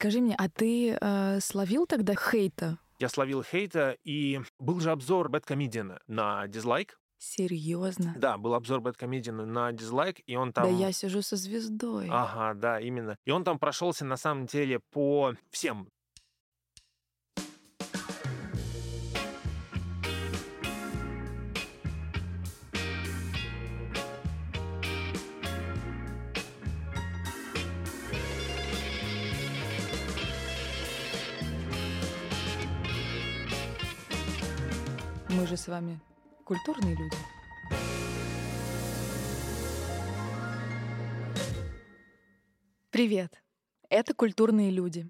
Скажи мне, а ты э, словил тогда хейта? Я словил хейта, и был же обзор Бэткомедиана на дизлайк. Серьезно? Да, был обзор Бэткомедиана на дизлайк, и он там... Да я сижу со звездой. Ага, да, именно. И он там прошелся на самом деле по всем же с вами культурные люди. Привет! Это «Культурные люди».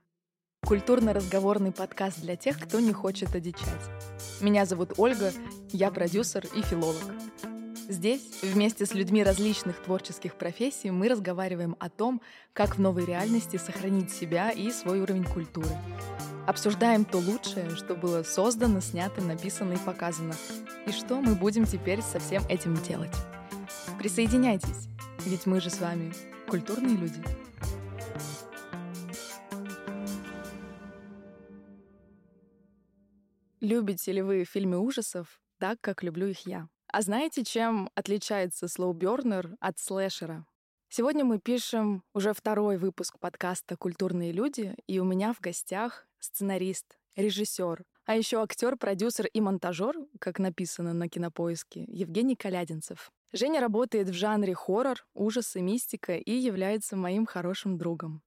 Культурно-разговорный подкаст для тех, кто не хочет одичать. Меня зовут Ольга, я продюсер и филолог. Здесь, вместе с людьми различных творческих профессий, мы разговариваем о том, как в новой реальности сохранить себя и свой уровень культуры – Обсуждаем то лучшее, что было создано, снято, написано и показано. И что мы будем теперь со всем этим делать. Присоединяйтесь, ведь мы же с вами культурные люди. Любите ли вы фильмы ужасов так, как люблю их я? А знаете, чем отличается слоубернер от слэшера? Сегодня мы пишем уже второй выпуск подкаста «Культурные люди», и у меня в гостях сценарист, режиссер, а еще актер, продюсер и монтажер, как написано на кинопоиске, Евгений Калядинцев. Женя работает в жанре хоррор, ужасы, мистика и является моим хорошим другом.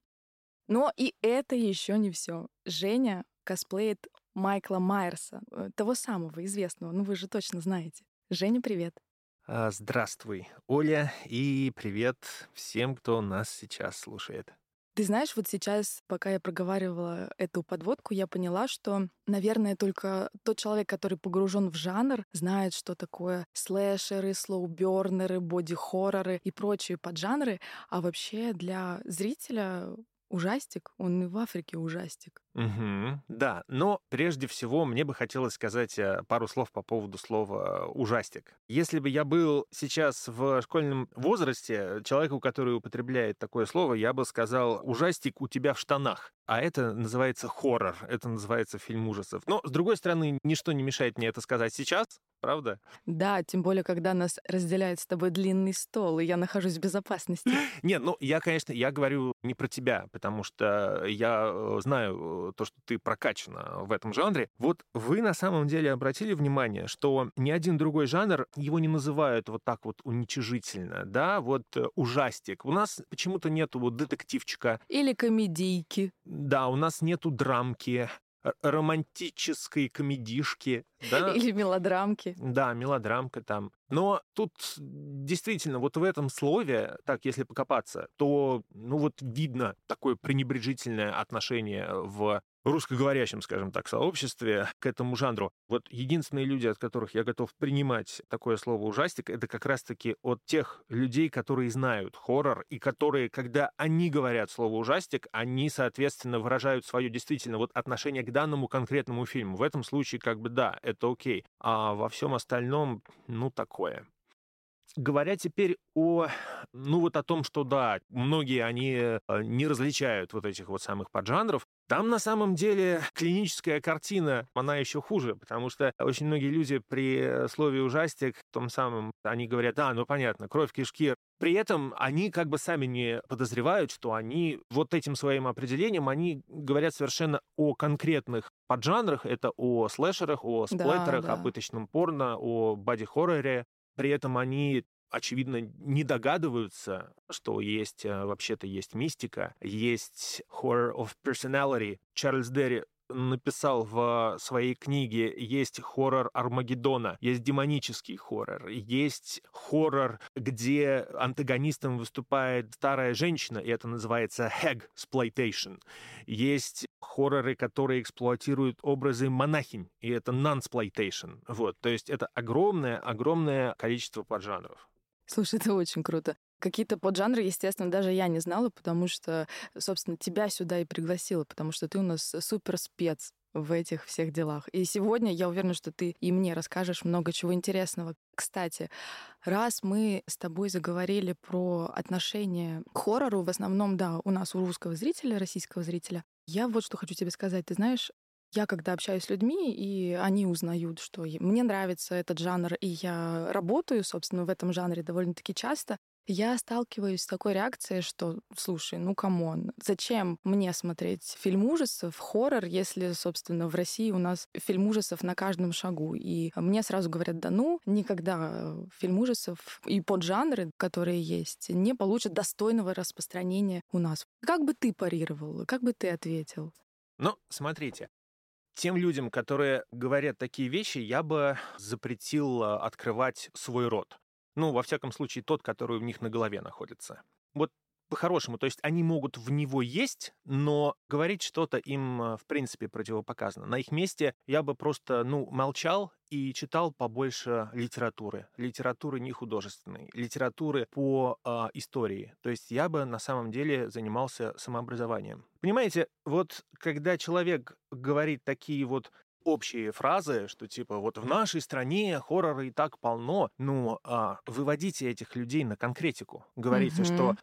Но и это еще не все. Женя косплеит Майкла Майерса, э, того самого известного, ну вы же точно знаете. Женя, привет. А, здравствуй, Оля, и привет всем, кто нас сейчас слушает. Ты знаешь, вот сейчас, пока я проговаривала эту подводку, я поняла, что, наверное, только тот человек, который погружен в жанр, знает, что такое слэшеры, слоубернеры, боди-хорроры и прочие поджанры. А вообще для зрителя ужастик, он и в Африке ужастик. Угу, да, но прежде всего мне бы хотелось сказать э, пару слов по поводу слова «ужастик». Если бы я был сейчас в школьном возрасте, человеку, который употребляет такое слово, я бы сказал «ужастик у тебя в штанах». А это называется хоррор, это называется фильм ужасов. Но, с другой стороны, ничто не мешает мне это сказать сейчас, правда? Да, тем более, когда нас разделяет с тобой длинный стол, и я нахожусь в безопасности. Нет, ну, я, конечно, я говорю не про тебя, потому что я э, знаю э, то, что ты прокачана в этом жанре. Вот вы на самом деле обратили внимание, что ни один другой жанр его не называют вот так вот уничижительно, да, вот э, ужастик. У нас почему-то нету вот детективчика. Или комедийки. Да, у нас нету драмки, романтической комедишки. Да? Или мелодрамки. Да, мелодрамка там. Но тут действительно вот в этом слове, так, если покопаться, то, ну вот видно такое пренебрежительное отношение в русскоговорящем, скажем так, сообществе к этому жанру. Вот единственные люди, от которых я готов принимать такое слово ужастик, это как раз-таки от тех людей, которые знают хоррор, и которые, когда они говорят слово ужастик, они, соответственно, выражают свое действительно вот отношение к данному конкретному фильму. В этом случае, как бы, да, это окей. А во всем остальном, ну, такое. Говоря теперь о, ну вот о том, что да, многие они э, не различают вот этих вот самых поджанров, там на самом деле клиническая картина, она еще хуже, потому что очень многие люди при слове ужастик, в том самом, они говорят, да, ну понятно, кровь, кишки. При этом они как бы сами не подозревают, что они вот этим своим определением, они говорят совершенно о конкретных поджанрах, это о слэшерах, о сплеттерах, да, да. о пыточном порно, о боди-хорроре. При этом они очевидно, не догадываются, что есть, э, вообще-то есть мистика, есть horror of personality. Чарльз Дерри написал в своей книге, есть хоррор Армагеддона, есть демонический хоррор, есть хоррор, где антагонистом выступает старая женщина, и это называется hag exploitation. Есть хорроры, которые эксплуатируют образы монахинь, и это non-exploitation. Вот, то есть это огромное-огромное количество поджанров. Слушай, это очень круто. Какие-то поджанры, естественно, даже я не знала, потому что, собственно, тебя сюда и пригласила, потому что ты у нас супер спец в этих всех делах. И сегодня я уверена, что ты и мне расскажешь много чего интересного. Кстати, раз мы с тобой заговорили про отношение к хоррору, в основном, да, у нас у русского зрителя, российского зрителя, я вот что хочу тебе сказать. Ты знаешь, я когда общаюсь с людьми, и они узнают, что мне нравится этот жанр, и я работаю, собственно, в этом жанре довольно-таки часто, я сталкиваюсь с такой реакцией, что, слушай, ну come on, зачем мне смотреть фильм ужасов, хоррор, если, собственно, в России у нас фильм ужасов на каждом шагу. И мне сразу говорят, да ну, никогда фильм ужасов и поджанры, которые есть, не получат достойного распространения у нас. Как бы ты парировал, как бы ты ответил? Ну, смотрите, тем людям, которые говорят такие вещи, я бы запретил а, открывать свой рот. Ну, во всяком случае, тот, который у них на голове находится. Вот по-хорошему, то есть они могут в него есть, но говорить что-то им, э, в принципе, противопоказано. На их месте я бы просто, ну, молчал и читал побольше литературы. Литературы не художественной, литературы по э, истории. То есть я бы на самом деле занимался самообразованием. Понимаете, вот когда человек говорит такие вот общие фразы, что типа вот в нашей стране хоррора и так полно. Ну, а, выводите этих людей на конкретику. Говорите, mm-hmm. что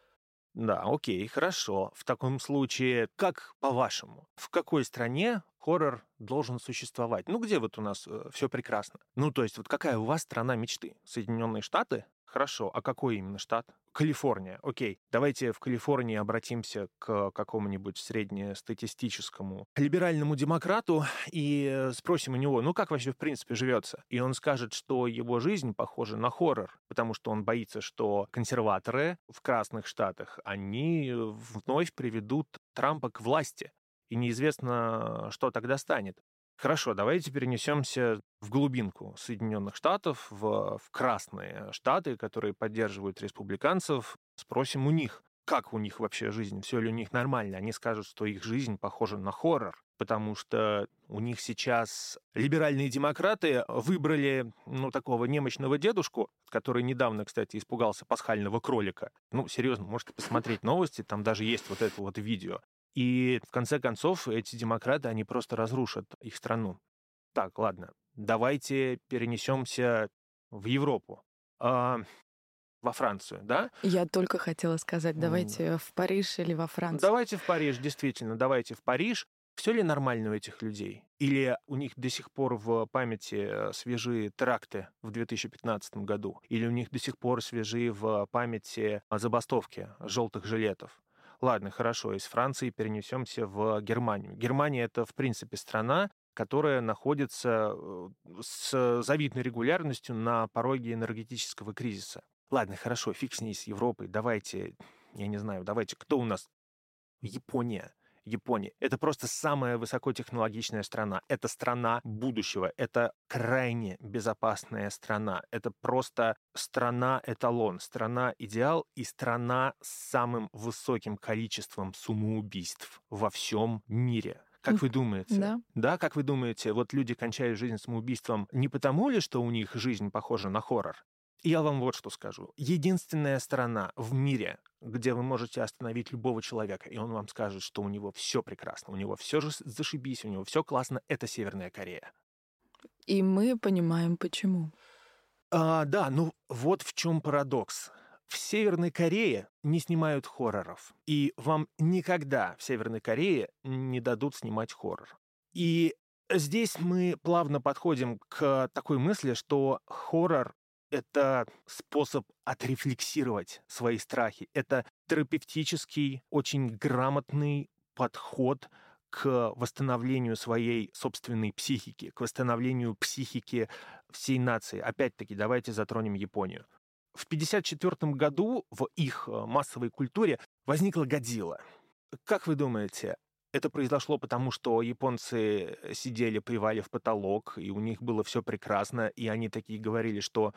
да, окей, хорошо. В таком случае, как по-вашему, в какой стране хоррор должен существовать? Ну, где вот у нас э, все прекрасно? Ну, то есть, вот какая у вас страна мечты? Соединенные Штаты? Хорошо, а какой именно штат? Калифорния. Окей, давайте в Калифорнии обратимся к какому-нибудь среднестатистическому либеральному демократу и спросим у него, ну как вообще в принципе живется? И он скажет, что его жизнь похожа на хоррор, потому что он боится, что консерваторы в красных штатах, они вновь приведут Трампа к власти. И неизвестно, что тогда станет. Хорошо, давайте перенесемся в глубинку Соединенных Штатов, в, в красные штаты, которые поддерживают республиканцев. Спросим у них, как у них вообще жизнь, все ли у них нормально. Они скажут, что их жизнь похожа на хоррор, потому что у них сейчас либеральные демократы выбрали, ну, такого немощного дедушку, который недавно, кстати, испугался пасхального кролика. Ну, серьезно, можете посмотреть новости, там даже есть вот это вот видео. И в конце концов эти демократы, они просто разрушат их страну. Так, ладно, давайте перенесемся в Европу. А, во Францию, да? Я только хотела сказать, давайте в Париж или во Францию. Давайте в Париж, действительно, давайте в Париж. Все ли нормально у этих людей? Или у них до сих пор в памяти э, свежие теракты в 2015 году? Или у них до сих пор свежие в памяти забастовки желтых жилетов? Ладно, хорошо, из Франции перенесемся в Германию. Германия это, в принципе, страна, которая находится э, с завидной регулярностью на пороге энергетического кризиса. Ладно, хорошо, фиг с ней, с Европой. Давайте, я не знаю, давайте, кто у нас? Япония. Япония. Это просто самая высокотехнологичная страна. Это страна будущего. Это крайне безопасная страна. Это просто страна-эталон, страна-идеал и страна с самым высоким количеством самоубийств во всем мире. Как вы думаете? Да. Да, как вы думаете, вот люди кончают жизнь самоубийством не потому ли, что у них жизнь похожа на хоррор, я вам вот что скажу. Единственная страна в мире, где вы можете остановить любого человека, и он вам скажет, что у него все прекрасно, у него все же зашибись, у него все классно, это Северная Корея. И мы понимаем, почему. А, да, ну вот в чем парадокс. В Северной Корее не снимают хорроров. И вам никогда в Северной Корее не дадут снимать хоррор. И здесь мы плавно подходим к такой мысли, что хоррор это способ отрефлексировать свои страхи. Это терапевтический, очень грамотный подход к восстановлению своей собственной психики, к восстановлению психики всей нации. Опять-таки, давайте затронем Японию. В 1954 году в их э, массовой культуре возникла Годзилла. Как вы думаете, это произошло потому, что японцы сидели, плевали в потолок, и у них было все прекрасно, и они такие говорили, что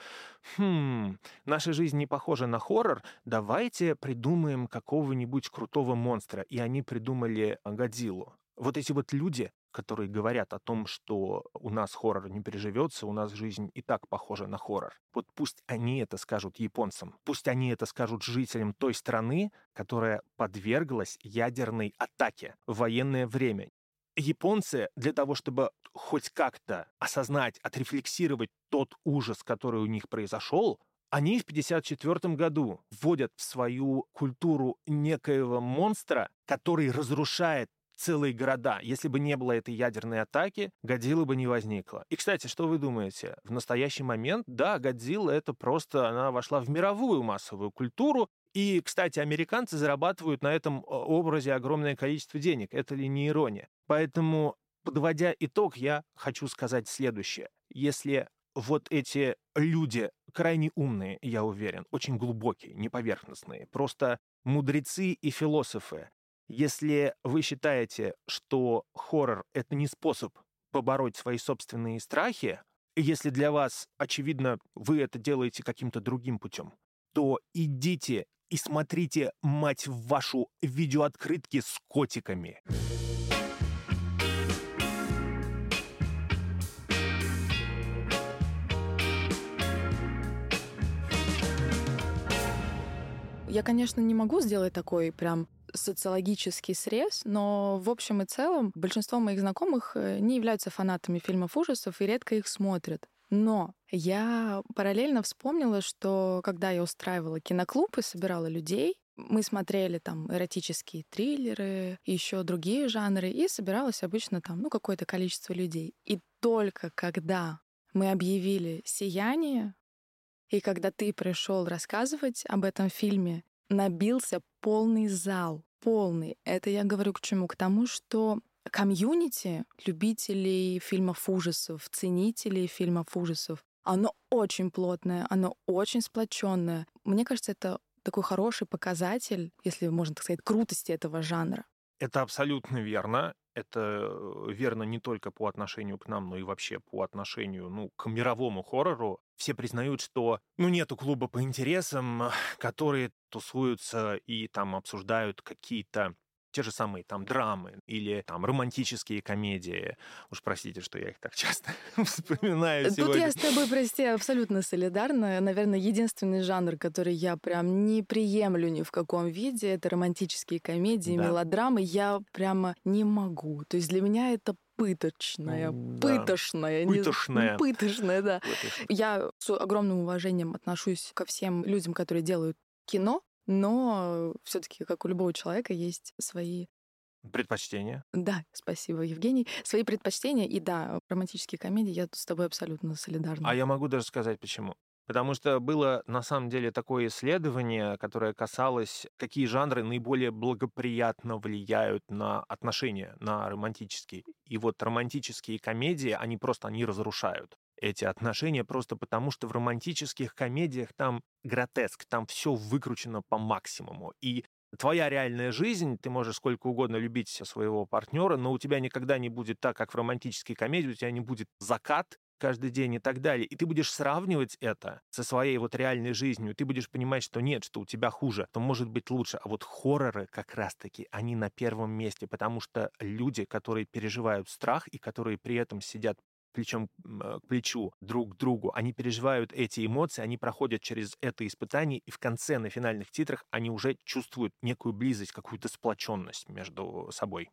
«Хм, наша жизнь не похожа на хоррор, давайте придумаем какого-нибудь крутого монстра». И они придумали Годзиллу. Вот эти вот люди, которые говорят о том, что у нас хоррор не переживется, у нас жизнь и так похожа на хоррор. Вот пусть они это скажут японцам, пусть они это скажут жителям той страны, которая подверглась ядерной атаке в военное время. японцы для того, чтобы хоть как-то осознать, отрефлексировать тот ужас, который у них произошел, они в 1954 году вводят в свою культуру некоего монстра, который разрушает целые города. Если бы не было этой ядерной атаки, Годзиллы бы не возникло. И, кстати, что вы думаете? В настоящий момент, да, Годзилла — это просто, она вошла в мировую массовую культуру, и, кстати, американцы зарабатывают на этом образе огромное количество денег. Это ли не ирония? Поэтому, подводя итог, я хочу сказать следующее. Если вот эти люди крайне умные, я уверен, очень глубокие, не поверхностные, просто мудрецы и философы, если вы считаете, что хоррор — это не способ побороть свои собственные страхи, если для вас, очевидно, вы это делаете каким-то другим путем, то идите и смотрите, мать вашу, видеооткрытки с котиками. Я, конечно, не могу сделать такой прям социологический срез, но в общем и целом большинство моих знакомых э, не являются фанатами фильмов ужасов и редко их смотрят. Но я параллельно вспомнила, что когда я устраивала киноклуб и собирала людей, мы смотрели там эротические триллеры, еще другие жанры, и собиралось обычно там, ну, какое-то количество людей. И только когда мы объявили «Сияние», и когда ты пришел рассказывать об этом фильме, набился полный зал. Полный. Это я говорю к чему? К тому, что комьюнити любителей фильмов ужасов, ценителей фильмов ужасов, оно очень плотное, оно очень сплоченное. Мне кажется, это такой хороший показатель, если можно так сказать, крутости этого жанра. Это абсолютно верно. Это э, верно не только по отношению к нам, но и вообще по отношению ну, к мировому хоррору. Все признают, что ну, нету клуба по интересам, которые тусуются и там обсуждают какие-то те же самые там драмы или там романтические комедии. Уж простите, что я их так часто вспоминаю Тут сегодня. я с тобой, прости, абсолютно солидарна. Наверное, единственный жанр, который я прям не приемлю ни в каком виде, это романтические комедии, да. мелодрамы. Я прямо не могу. То есть для меня это пыточная, да. пытошная. Пытошная. Не, пытошная, да. Пытошная. Я с огромным уважением отношусь ко всем людям, которые делают кино, но все-таки, как у любого человека, есть свои Предпочтения? Да, спасибо, Евгений. Свои предпочтения, и да, романтические комедии, я тут с тобой абсолютно солидарна. А я могу даже сказать, почему. Потому что было на самом деле такое исследование, которое касалось, какие жанры наиболее благоприятно влияют на отношения, на романтические. И вот романтические комедии, они просто, они разрушают эти отношения просто потому, что в романтических комедиях там гротеск, там все выкручено по максимуму. И твоя реальная жизнь, ты можешь сколько угодно любить своего партнера, но у тебя никогда не будет так, как в романтической комедии, у тебя не будет закат каждый день и так далее. И ты будешь сравнивать это со своей вот реальной жизнью, ты будешь понимать, что нет, что у тебя хуже, то может быть лучше. А вот хорроры как раз-таки, они на первом месте, потому что люди, которые переживают страх и которые при этом сидят плечом э, к плечу друг к другу, они переживают эти эмоции, они проходят через это испытание, и в конце, на финальных титрах, они уже чувствуют некую близость, какую-то сплоченность между собой.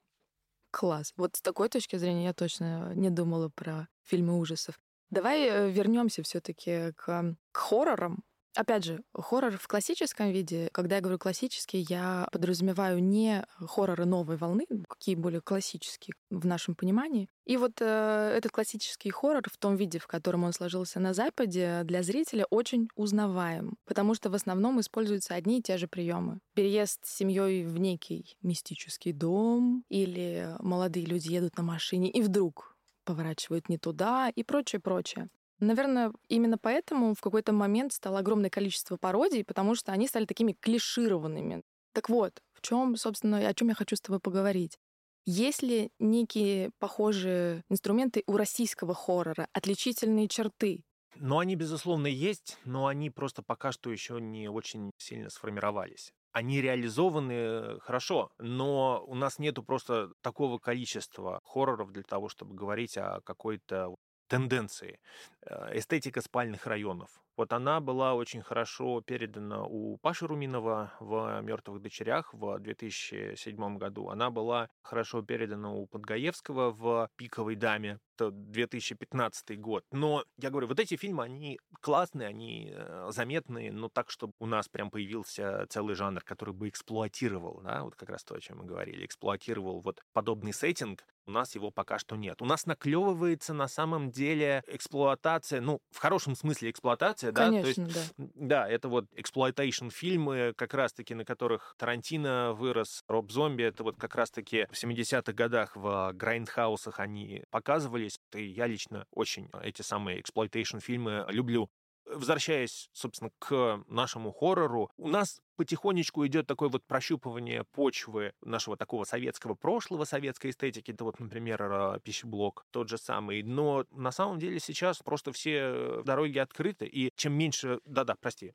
Класс. Вот с такой точки зрения я точно не думала про фильмы ужасов. Давай э, вернемся все-таки к, к хоррорам. Опять же, хоррор в классическом виде, когда я говорю классический, я подразумеваю не хорроры новой волны, какие более классические в нашем понимании. И вот э, этот классический хоррор в том виде, в котором он сложился на Западе, для зрителя очень узнаваем, потому что в основном используются одни и те же приемы. Переезд с семьей в некий мистический дом, или молодые люди едут на машине и вдруг поворачивают не туда и прочее, прочее. Наверное, именно поэтому в какой-то момент стало огромное количество пародий, потому что они стали такими клишированными. Так вот, в чем, собственно, о чем я хочу с тобой поговорить. Есть ли некие похожие инструменты у российского хоррора, отличительные черты? Ну, они, безусловно, есть, но они просто пока что еще не очень сильно сформировались. Они реализованы хорошо, но у нас нету просто такого количества хорроров для того, чтобы говорить о какой-то тенденции. Э, эстетика спальных районов. Вот она была очень хорошо передана у Паши Руминова в «Мертвых дочерях» в 2007 году. Она была хорошо передана у Подгаевского в «Пиковой даме» это 2015 год. Но я говорю, вот эти фильмы, они классные, они э, заметные, но так, чтобы у нас прям появился целый жанр, который бы эксплуатировал, да, вот как раз то, о чем мы говорили, эксплуатировал вот подобный сеттинг, у нас его пока что нет. У нас наклевывается на самом деле эксплуатация, ну, в хорошем смысле эксплуатация, да? Конечно, то есть, да. Да, это вот exploitation фильмы, как раз-таки на которых Тарантино вырос, Роб Зомби, это вот как раз-таки в 70-х годах в грайндхаусах они показывались. И я лично очень эти самые эксплуатейшн фильмы люблю возвращаясь, собственно, к нашему хоррору, у нас потихонечку идет такое вот прощупывание почвы нашего такого советского прошлого, советской эстетики. Это вот, например, а, пищеблок тот же самый. Но на самом деле сейчас просто все дороги открыты, и чем меньше... Да-да, прости.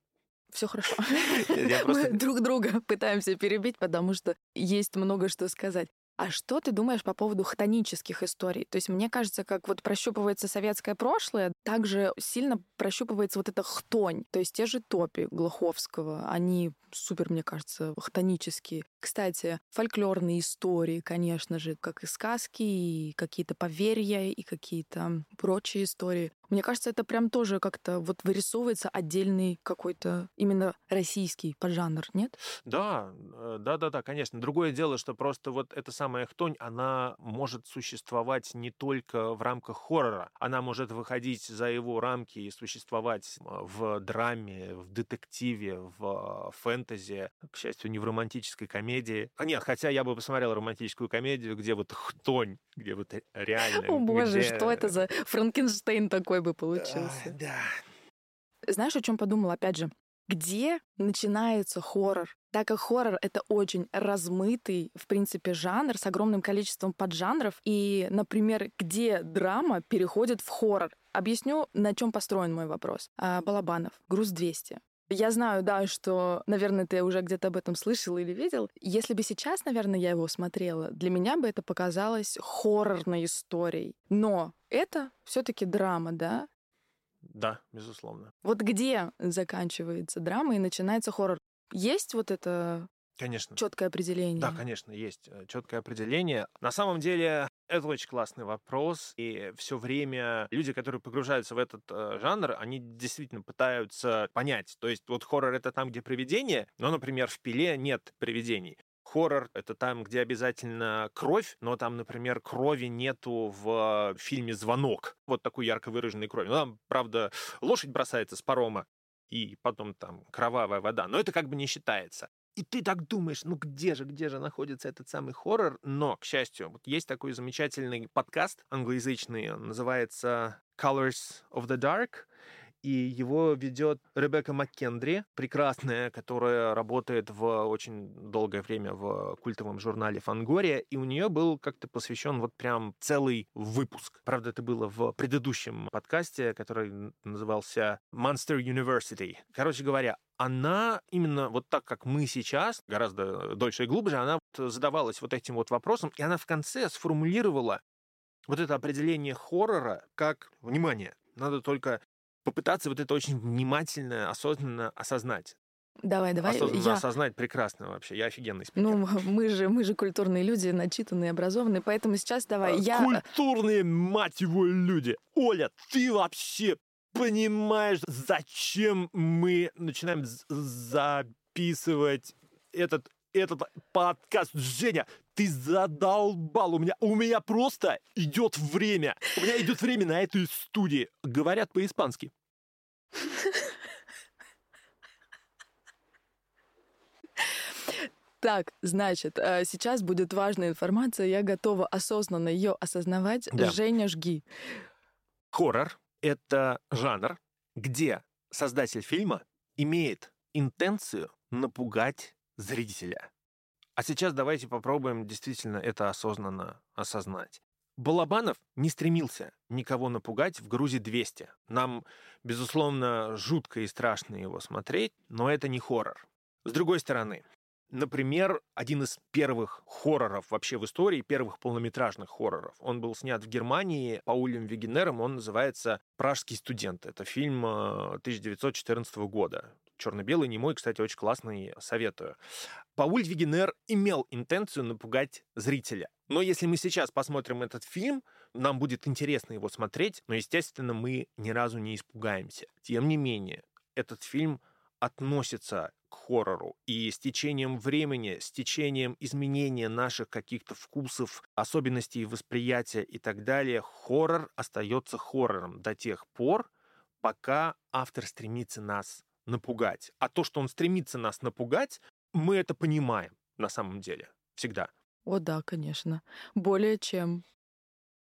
Все хорошо. Мы друг друга пытаемся перебить, потому что есть много что сказать. А что ты думаешь по поводу хтонических историй? То есть мне кажется, как вот прощупывается советское прошлое, также сильно прощупывается вот эта хтонь. То есть те же топи Глуховского, они супер, мне кажется, хтонические. Кстати, фольклорные истории, конечно же, как и сказки, и какие-то поверья, и какие-то прочие истории. Мне кажется, это прям тоже как-то вот вырисовывается отдельный какой-то именно российский поджанр, нет? Да, да, да, да, конечно. Другое дело, что просто вот эта самая хтонь, она может существовать не только в рамках хоррора, она может выходить за его рамки и существовать в драме, в детективе, в фэнтези, к счастью, не в романтической комедии. А нет, хотя я бы посмотрел романтическую комедию, где вот хтонь, где вот реально... О боже, где... что это за Франкенштейн такой? Такой бы получился. Да. Знаешь, о чем подумал, опять же? Где начинается хоррор? Так как хоррор — это очень размытый, в принципе, жанр с огромным количеством поджанров. И, например, где драма переходит в хоррор? Объясню, на чем построен мой вопрос. А, Балабанов, «Груз 200». Я знаю, да, что, наверное, ты уже где-то об этом слышал или видел. Если бы сейчас, наверное, я его смотрела, для меня бы это показалось хоррорной историей. Но это все-таки драма, да? Да, безусловно. Вот где заканчивается драма и начинается хоррор? Есть вот это Конечно. Четкое определение. Да, конечно, есть э, четкое определение. На самом деле, это очень классный вопрос, и все время люди, которые погружаются в этот э, жанр, они действительно пытаются понять. То есть вот хоррор это там, где привидение, но, например, в пиле нет привидений. Хоррор — это там, где обязательно кровь, но там, например, крови нету в фильме «Звонок». Вот такой ярко выраженной крови. Ну, там, правда, лошадь бросается с парома, и потом там кровавая вода. Но это как бы не считается. И ты так думаешь, ну где же, где же находится этот самый хоррор? Но, к счастью, вот есть такой замечательный подкаст англоязычный, он называется Colors of the Dark, и его ведет Ребекка МакКендри, прекрасная, которая работает в очень долгое время в культовом журнале Фангория, и у нее был как-то посвящен вот прям целый выпуск. Правда, это было в предыдущем подкасте, который назывался Monster University. Короче говоря, она именно вот так, как мы сейчас, гораздо дольше и глубже, она задавалась вот этим вот вопросом, и она в конце сформулировала вот это определение хоррора как, внимание, надо только попытаться вот это очень внимательно, осознанно осознать. Давай, давай. Осознанно я... осознать прекрасно вообще. Я офигенный спикер. Ну, мы же, мы же культурные люди, начитанные, образованные, поэтому сейчас давай. А, я... Культурные, мать его, люди. Оля, ты вообще понимаешь, зачем мы начинаем записывать этот этот подкаст. Женя, ты задолбал. У меня, у меня просто идет время. У меня идет время на этой студии. Говорят по-испански. Так, значит, э, сейчас будет важная информация, я готова осознанно ее осознавать. Да. Женя, жги. Хоррор — это жанр, где создатель фильма имеет интенцию напугать зрителя. А сейчас давайте попробуем действительно это осознанно осознать. Балабанов не стремился никого напугать в «Грузе 200». Нам, безусловно, жутко и страшно его смотреть, но это не хоррор. С другой стороны, например, один из первых хорроров вообще в истории, первых полнометражных хорроров. Он был снят в Германии Паулем Вегенером, он называется «Пражский студент». Это фильм 1914 э, года. Черно-белый, не мой, кстати, очень классный, советую. Пауль Вегенер имел интенцию напугать зрителя. Но если мы сейчас посмотрим этот фильм, нам будет интересно его смотреть, но, естественно, мы ни разу не испугаемся. Тем не менее, этот фильм относится к хоррору. И с течением времени, с течением изменения наших каких-то вкусов, особенностей восприятия и так далее, хоррор остается хоррором до тех пор, пока автор стремится нас напугать. А то, что он стремится нас напугать, мы это понимаем на самом деле. Всегда. О да, конечно. Более чем.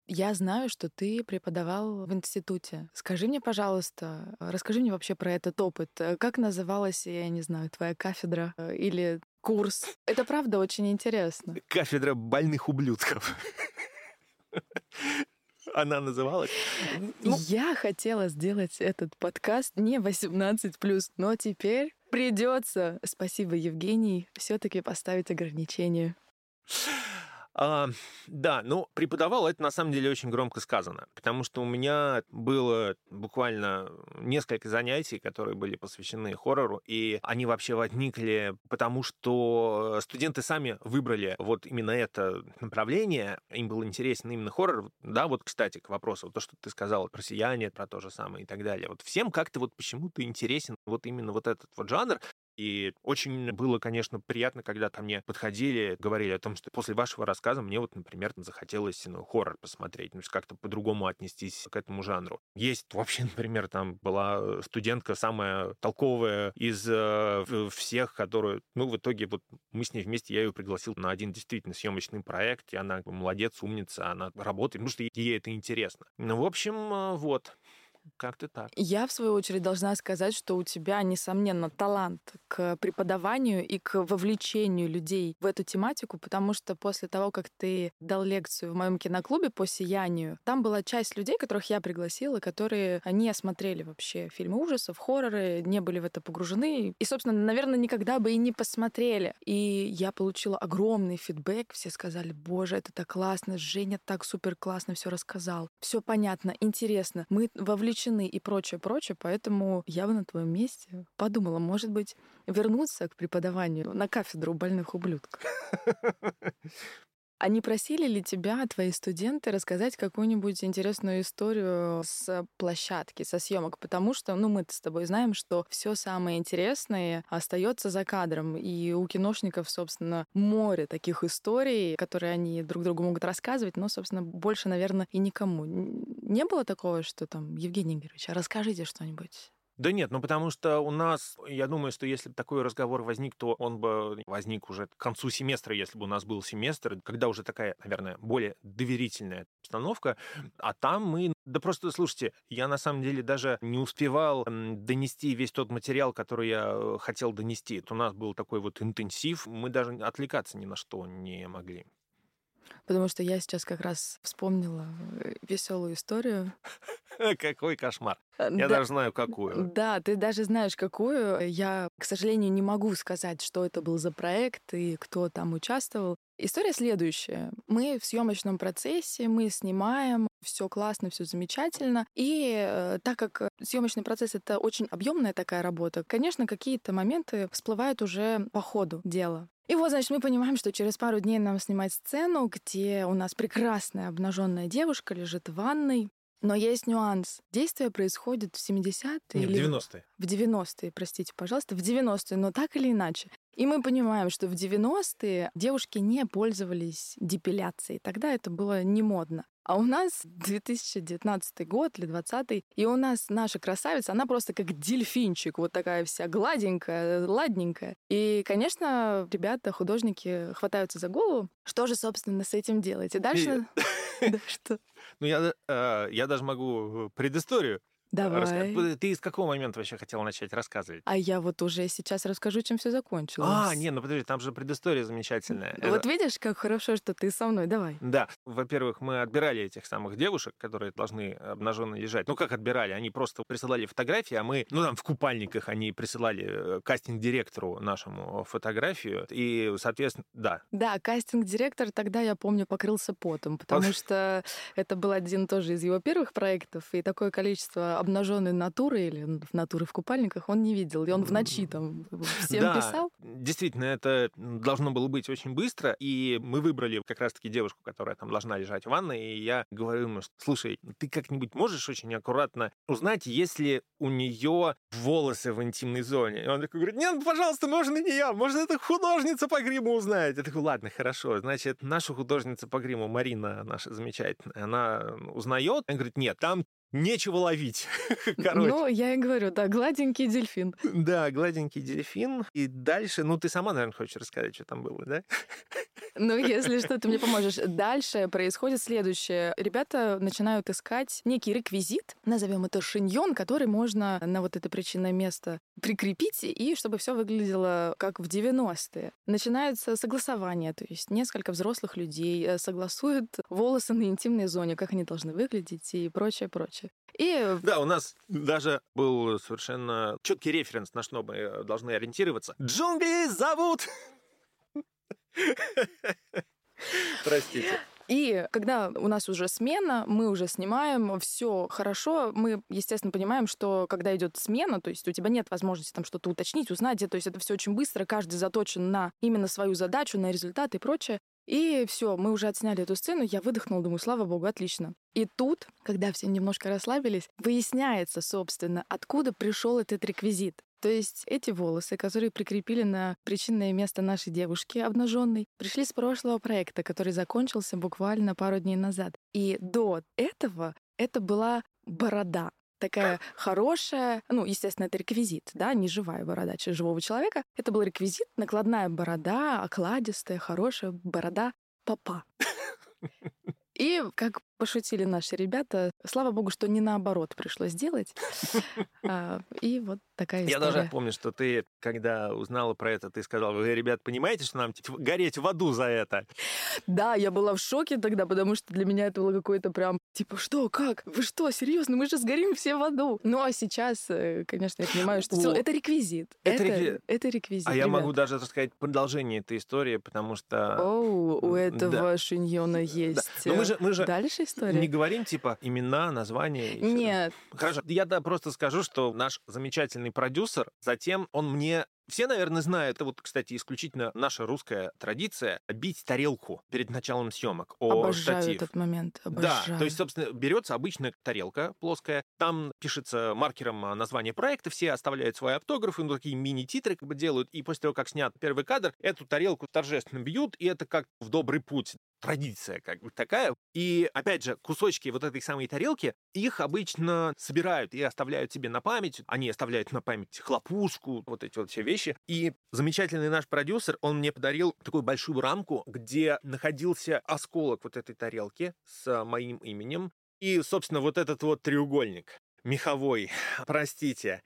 Я знаю, что ты преподавал в институте. Скажи мне, пожалуйста, расскажи мне вообще про этот опыт. Как называлась, я не знаю, твоя кафедра э, или курс? Это правда очень интересно. Кафедра больных ублюдков. Она называлась. Ну... Я хотела сделать этот подкаст не 18 но теперь придется, спасибо, Евгений, все-таки поставить ограничения. А, да, ну, преподавал это на самом деле очень громко сказано, потому что у меня было буквально несколько занятий, которые были посвящены хоррору, и они вообще возникли потому, что студенты сами выбрали вот именно это направление, им был интересен именно хоррор. Да, вот, кстати, к вопросу, то, что ты сказал про «Сияние», про то же самое и так далее. Вот всем как-то вот почему-то интересен вот именно вот этот вот жанр, и очень было, конечно, приятно, когда ко мне подходили, говорили о том, что после вашего рассказа мне вот, например, захотелось ну, хоррор посмотреть, ну, как-то по-другому отнестись к этому жанру. Есть вообще, например, там была студентка самая толковая из э, всех, которую, ну, в итоге вот мы с ней вместе, я ее пригласил на один действительно съемочный проект, и она молодец, умница, она работает, потому что ей это интересно. Ну, в общем, э, вот. Как-то так. Я, в свою очередь, должна сказать, что у тебя, несомненно, талант к преподаванию и к вовлечению людей в эту тематику, потому что после того, как ты дал лекцию в моем киноклубе по сиянию, там была часть людей, которых я пригласила, которые не осмотрели вообще фильмы ужасов, хорроры, не были в это погружены. И, собственно, наверное, никогда бы и не посмотрели. И я получила огромный фидбэк. Все сказали, боже, это так классно, Женя так супер классно все рассказал. Все понятно, интересно. Мы вовлечены исключены и прочее, прочее. Поэтому я бы на твоем месте подумала, может быть, вернуться к преподаванию на кафедру больных ублюдков. Они просили ли тебя, твои студенты, рассказать какую-нибудь интересную историю с площадки, со съемок? Потому что, ну, мы с тобой знаем, что все самое интересное остается за кадром. И у киношников, собственно, море таких историй, которые они друг другу могут рассказывать, но, собственно, больше, наверное, и никому. Не было такого, что там, Евгений Игоревич, а расскажите что-нибудь? Да нет, ну потому что у нас, я думаю, что если бы такой разговор возник, то он бы возник уже к концу семестра, если бы у нас был семестр, когда уже такая, наверное, более доверительная обстановка. А там мы... Да просто, слушайте, я на самом деле даже не успевал донести весь тот материал, который я э, хотел донести. Это у нас был такой вот интенсив, мы даже отвлекаться ни на что не могли. Потому что я сейчас как раз вспомнила э, веселую историю. Какой кошмар. Э, я да, даже знаю, какую. Да, ты даже знаешь, какую. Я, к сожалению, не могу сказать, что это был за проект и кто там участвовал. История следующая. Мы в съемочном процессе, мы снимаем, все классно, все замечательно. И э, так как съемочный процесс это очень объемная такая работа, конечно, какие-то моменты всплывают уже по ходу дела. И вот, значит, мы понимаем, что через пару дней нам снимать сцену, где у нас прекрасная обнаженная девушка лежит в ванной. Но есть нюанс. Действие происходит в 70-е или... в 90-е. В 90-е, простите, пожалуйста, в 90-е, но так или иначе. И мы понимаем, что в 90-е девушки не пользовались депиляцией. Тогда это было не модно. А у нас 2019 год или 20 и у нас наша красавица, она просто как дельфинчик, вот такая вся гладенькая, ладненькая. И, конечно, ребята, художники хватаются за голову, что же, собственно, с этим делать. И дальше... что? Ну, я, э, я даже могу предысторию Давай. Раска- Ты из какого момента вообще хотела начать рассказывать? А я вот уже сейчас расскажу, чем все закончилось. А, не, ну подожди, там же предыстория замечательная. Вот Это- видишь, как хорошо, что ты со мной. Давай. Да, во-первых, мы отбирали этих самых девушек, которые должны обнаженные лежать. Ну, как отбирали? Они просто присылали фотографии, а мы, ну, там, в купальниках они присылали э, кастинг-директору нашему фотографию. И, соответственно, да. Да, кастинг-директор тогда, я помню, покрылся потом, потому что это был один тоже из его первых проектов, и такое количество обнаженной натуры или н- натуры в купальниках он не видел. И он в ночи там всем да, писал. действительно, это должно было быть очень быстро, и мы выбрали как раз-таки девушку, которая там должна лежать в ванной, и я говорю ему, слушай, ты как-нибудь можешь очень аккуратно узнать, есть ли у нее волосы в интимной зоне? И он такой говорит, нет, пожалуйста, можно не я, может, это художница по гриму узнает. Я такой, ладно, хорошо, значит, наша художница по гриму, Марина наша замечательная, она узнает, она говорит, нет, там нечего ловить. Короче. Ну, я и говорю, да, гладенький дельфин. Да, гладенький дельфин. И дальше, ну, ты сама, наверное, хочешь рассказать, что там было, да? Ну, если что, ты мне поможешь. Дальше происходит следующее. Ребята начинают искать некий реквизит, назовем это шиньон, который можно на вот это причинное место прикрепить, и чтобы все выглядело как в 90-е. Начинается согласование, то есть несколько взрослых людей э, согласуют волосы на интимной зоне, как они должны выглядеть и прочее, прочее. И Да, у нас даже был совершенно четкий референс, на что мы должны ориентироваться. Джунгли зовут! Простите. И когда у нас уже смена, мы уже снимаем, все хорошо, мы, естественно, понимаем, что когда идет смена, то есть у тебя нет возможности там что-то уточнить, узнать, то есть это все очень быстро, каждый заточен на именно свою задачу, на результат и прочее. И все, мы уже отсняли эту сцену, я выдохнула, думаю, слава богу, отлично. И тут, когда все немножко расслабились, выясняется, собственно, откуда пришел этот реквизит. То есть эти волосы, которые прикрепили на причинное место нашей девушки обнаженной, пришли с прошлого проекта, который закончился буквально пару дней назад. И до этого это была борода. Такая хорошая, ну, естественно, это реквизит, да, не живая борода живого человека. Это был реквизит, накладная борода, окладистая, хорошая борода папа. И, как пошутили наши ребята, слава богу, что не наоборот пришлось делать. А, И вот такая Я даже история. помню, что ты, когда узнала про это, ты сказал, вы, ребят, понимаете, что нам типа, гореть в аду за это? Да, я была в шоке тогда, потому что для меня это было какое-то прям, типа, что, как? Вы что, серьезно? Мы же сгорим все в аду. Ну, а сейчас, э, конечно, я понимаю, что О, это реквизит. это Это, рекви- это реквизит, А я могу ребят. даже рассказать продолжение этой истории, потому что... Оу, у Да. этого шиньона есть Но мы же, мы же дальше история? не говорим, типа, имена, названия. Нет, Хорошо. Я да, просто скажу, что наш замечательный продюсер, затем он мне все, наверное, знают, это вот, кстати, исключительно наша русская традиция бить тарелку перед началом съемок о обожаю штатив. этот момент, Да, обожаю. то есть, собственно, берется обычная тарелка плоская, там пишется маркером а, название проекта, все оставляют свои автографы, ну, такие мини-титры как бы делают, и после того, как снят первый кадр, эту тарелку торжественно бьют, и это как в добрый путь. Традиция как бы такая. И, опять же, кусочки вот этой самой тарелки, их обычно собирают и оставляют себе на память. Они оставляют на память хлопушку, вот эти вот все вещи. И замечательный наш продюсер, он мне подарил такую большую рамку, где находился осколок вот этой тарелки с моим именем. И, собственно, вот этот вот треугольник меховой, простите.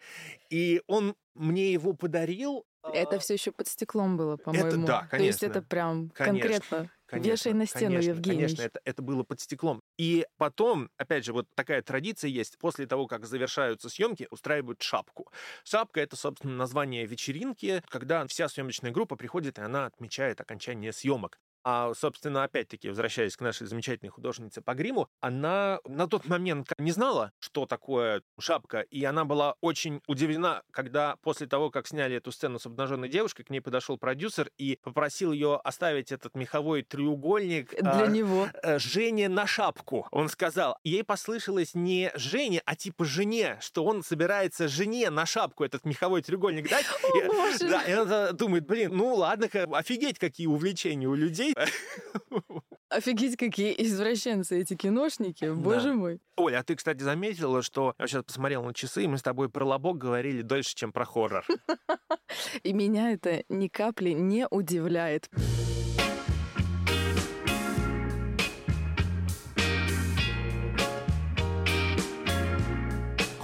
И он мне его подарил. Это а, все еще под стеклом было, по-моему. да, То есть конечно. это прям Конечно, конкретно. Конечно, Вешай на стену, конечно, Евгений. Конечно, это, это было под стеклом. И потом, опять же, вот такая традиция есть. После того, как завершаются съемки, устраивают шапку. Шапка — это, собственно, название вечеринки, когда вся съемочная группа приходит, и она отмечает окончание съемок. А, собственно, опять-таки, возвращаясь к нашей замечательной художнице по гриму, она на тот момент не знала, что такое шапка, и она была очень удивлена, когда после того, как сняли эту сцену с обнаженной девушкой, к ней подошел продюсер и попросил ее оставить этот меховой треугольник Для а, него. э, Жене на шапку. Он сказал, ей послышалось не Жене, а типа жене, что он собирается жене на шапку этот меховой треугольник дать. О, И- да, и она думает, блин, ну ладно, офигеть, какие увлечения у людей. Офигеть, какие извращенцы эти киношники, боже мой. Оля, а ты, кстати, заметила, что я сейчас посмотрел на часы, и мы с тобой про лобок говорили дольше, чем про хоррор. И меня это ни капли не удивляет.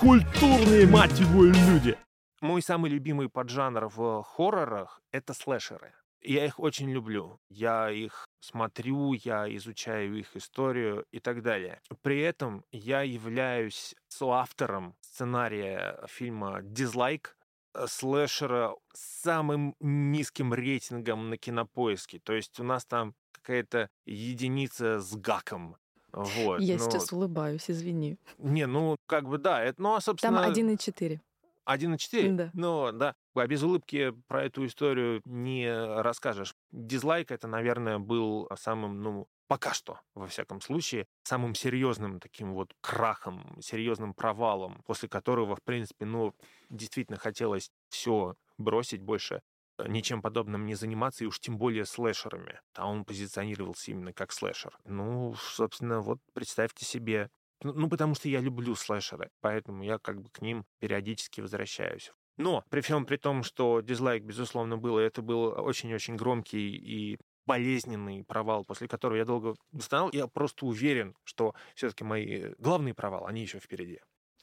культурные, мать его, люди. Мой самый любимый поджанр в хоррорах — это слэшеры. Я их очень люблю. Я их смотрю, я изучаю их историю и так далее. При этом я являюсь соавтором сценария фильма «Дизлайк», э, слэшера с самым низким рейтингом на кинопоиске. То есть у нас там какая-то единица с гаком. Вот, Я но... сейчас улыбаюсь, извини. Не, ну, как бы да, это, ну, а, собственно... Там 1,4. 1,4? Да. Ну, да. А без улыбки про эту историю не расскажешь. Дизлайк это, наверное, был самым, ну, пока что, во всяком случае, самым серьезным таким вот крахом, серьезным провалом, после которого, в принципе, ну, действительно хотелось все бросить больше ничем подобным не заниматься, и уж тем более слэшерами. А он позиционировался именно как слэшер. Ну, собственно, вот представьте себе ну, ну, потому что я люблю слэшеры, поэтому я как бы к ним периодически возвращаюсь. Но при всем при том, что дизлайк, безусловно, был, и это был очень-очень громкий и болезненный провал, после которого я долго восстанавливал, я просто уверен, что все-таки мои главные провалы, они еще впереди.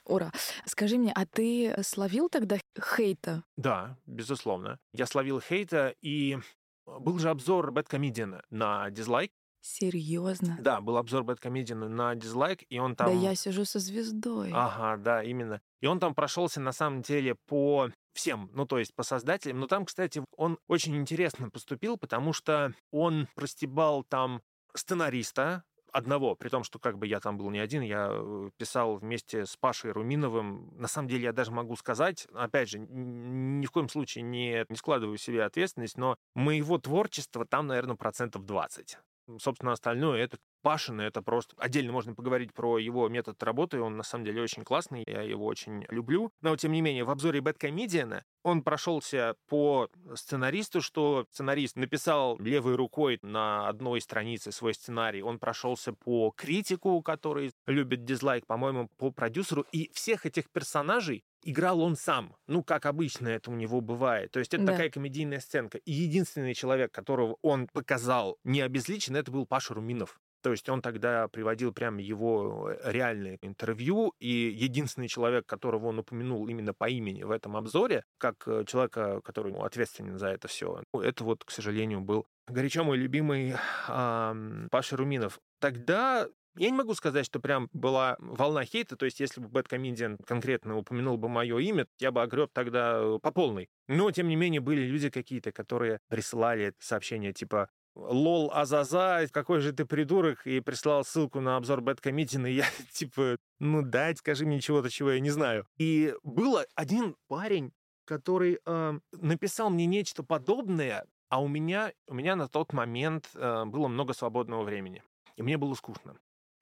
Ура. Скажи мне, а ты словил тогда хейта? Да, безусловно. Я словил хейта, и был же обзор Бэткомедиана на дизлайк, Серьезно? Да, был обзор Бэткомедиана на дизлайк, и он там... Да я сижу со звездой. Ага, да, именно. И он там прошелся на самом деле по всем, ну то есть по создателям. Но там, кстати, он очень интересно поступил, потому что он простебал там сценариста, одного, при том, что как бы я там был не один, я э, писал вместе с Пашей Руминовым. На самом деле я даже могу сказать, опять же, ни в коем случае не, не складываю себе ответственность, но моего творчества там, наверное, процентов 20. Собственно, остальное это Пашин, это просто... Отдельно можно поговорить про его метод работы, он на самом деле очень классный, я его очень люблю. Но, тем не менее, в обзоре Бэткомедиана он прошелся по сценаристу, что сценарист написал левой рукой на одной странице свой сценарий, он прошелся по критику, который любит дизлайк, по-моему, по продюсеру, и всех этих персонажей играл он сам. Ну, как обычно это у него бывает. То есть это да. такая комедийная сценка. И единственный человек, которого он показал не обезличенно, это был Паша Руминов. То есть он тогда приводил прямо его э, реальное интервью, и единственный человек, которого он упомянул именно по имени в этом обзоре, как э, человека, который ну, ответственен за это все, ну, это вот, к сожалению, был горячо мой любимый э, Паша Руминов. Тогда я не могу сказать, что прям была волна хейта, то есть если бы Бэткомедиан конкретно упомянул бы мое имя, я бы огреб тогда э, по полной. Но, тем не менее, были люди какие-то, которые присылали сообщения типа лол Азаза, какой же ты придурок, и прислал ссылку на обзор Бэткомедиана, и я типа, ну дай, скажи мне чего-то, чего я не знаю. И был один парень, который э, написал мне нечто подобное, а у меня, у меня на тот момент э, было много свободного времени, и мне было скучно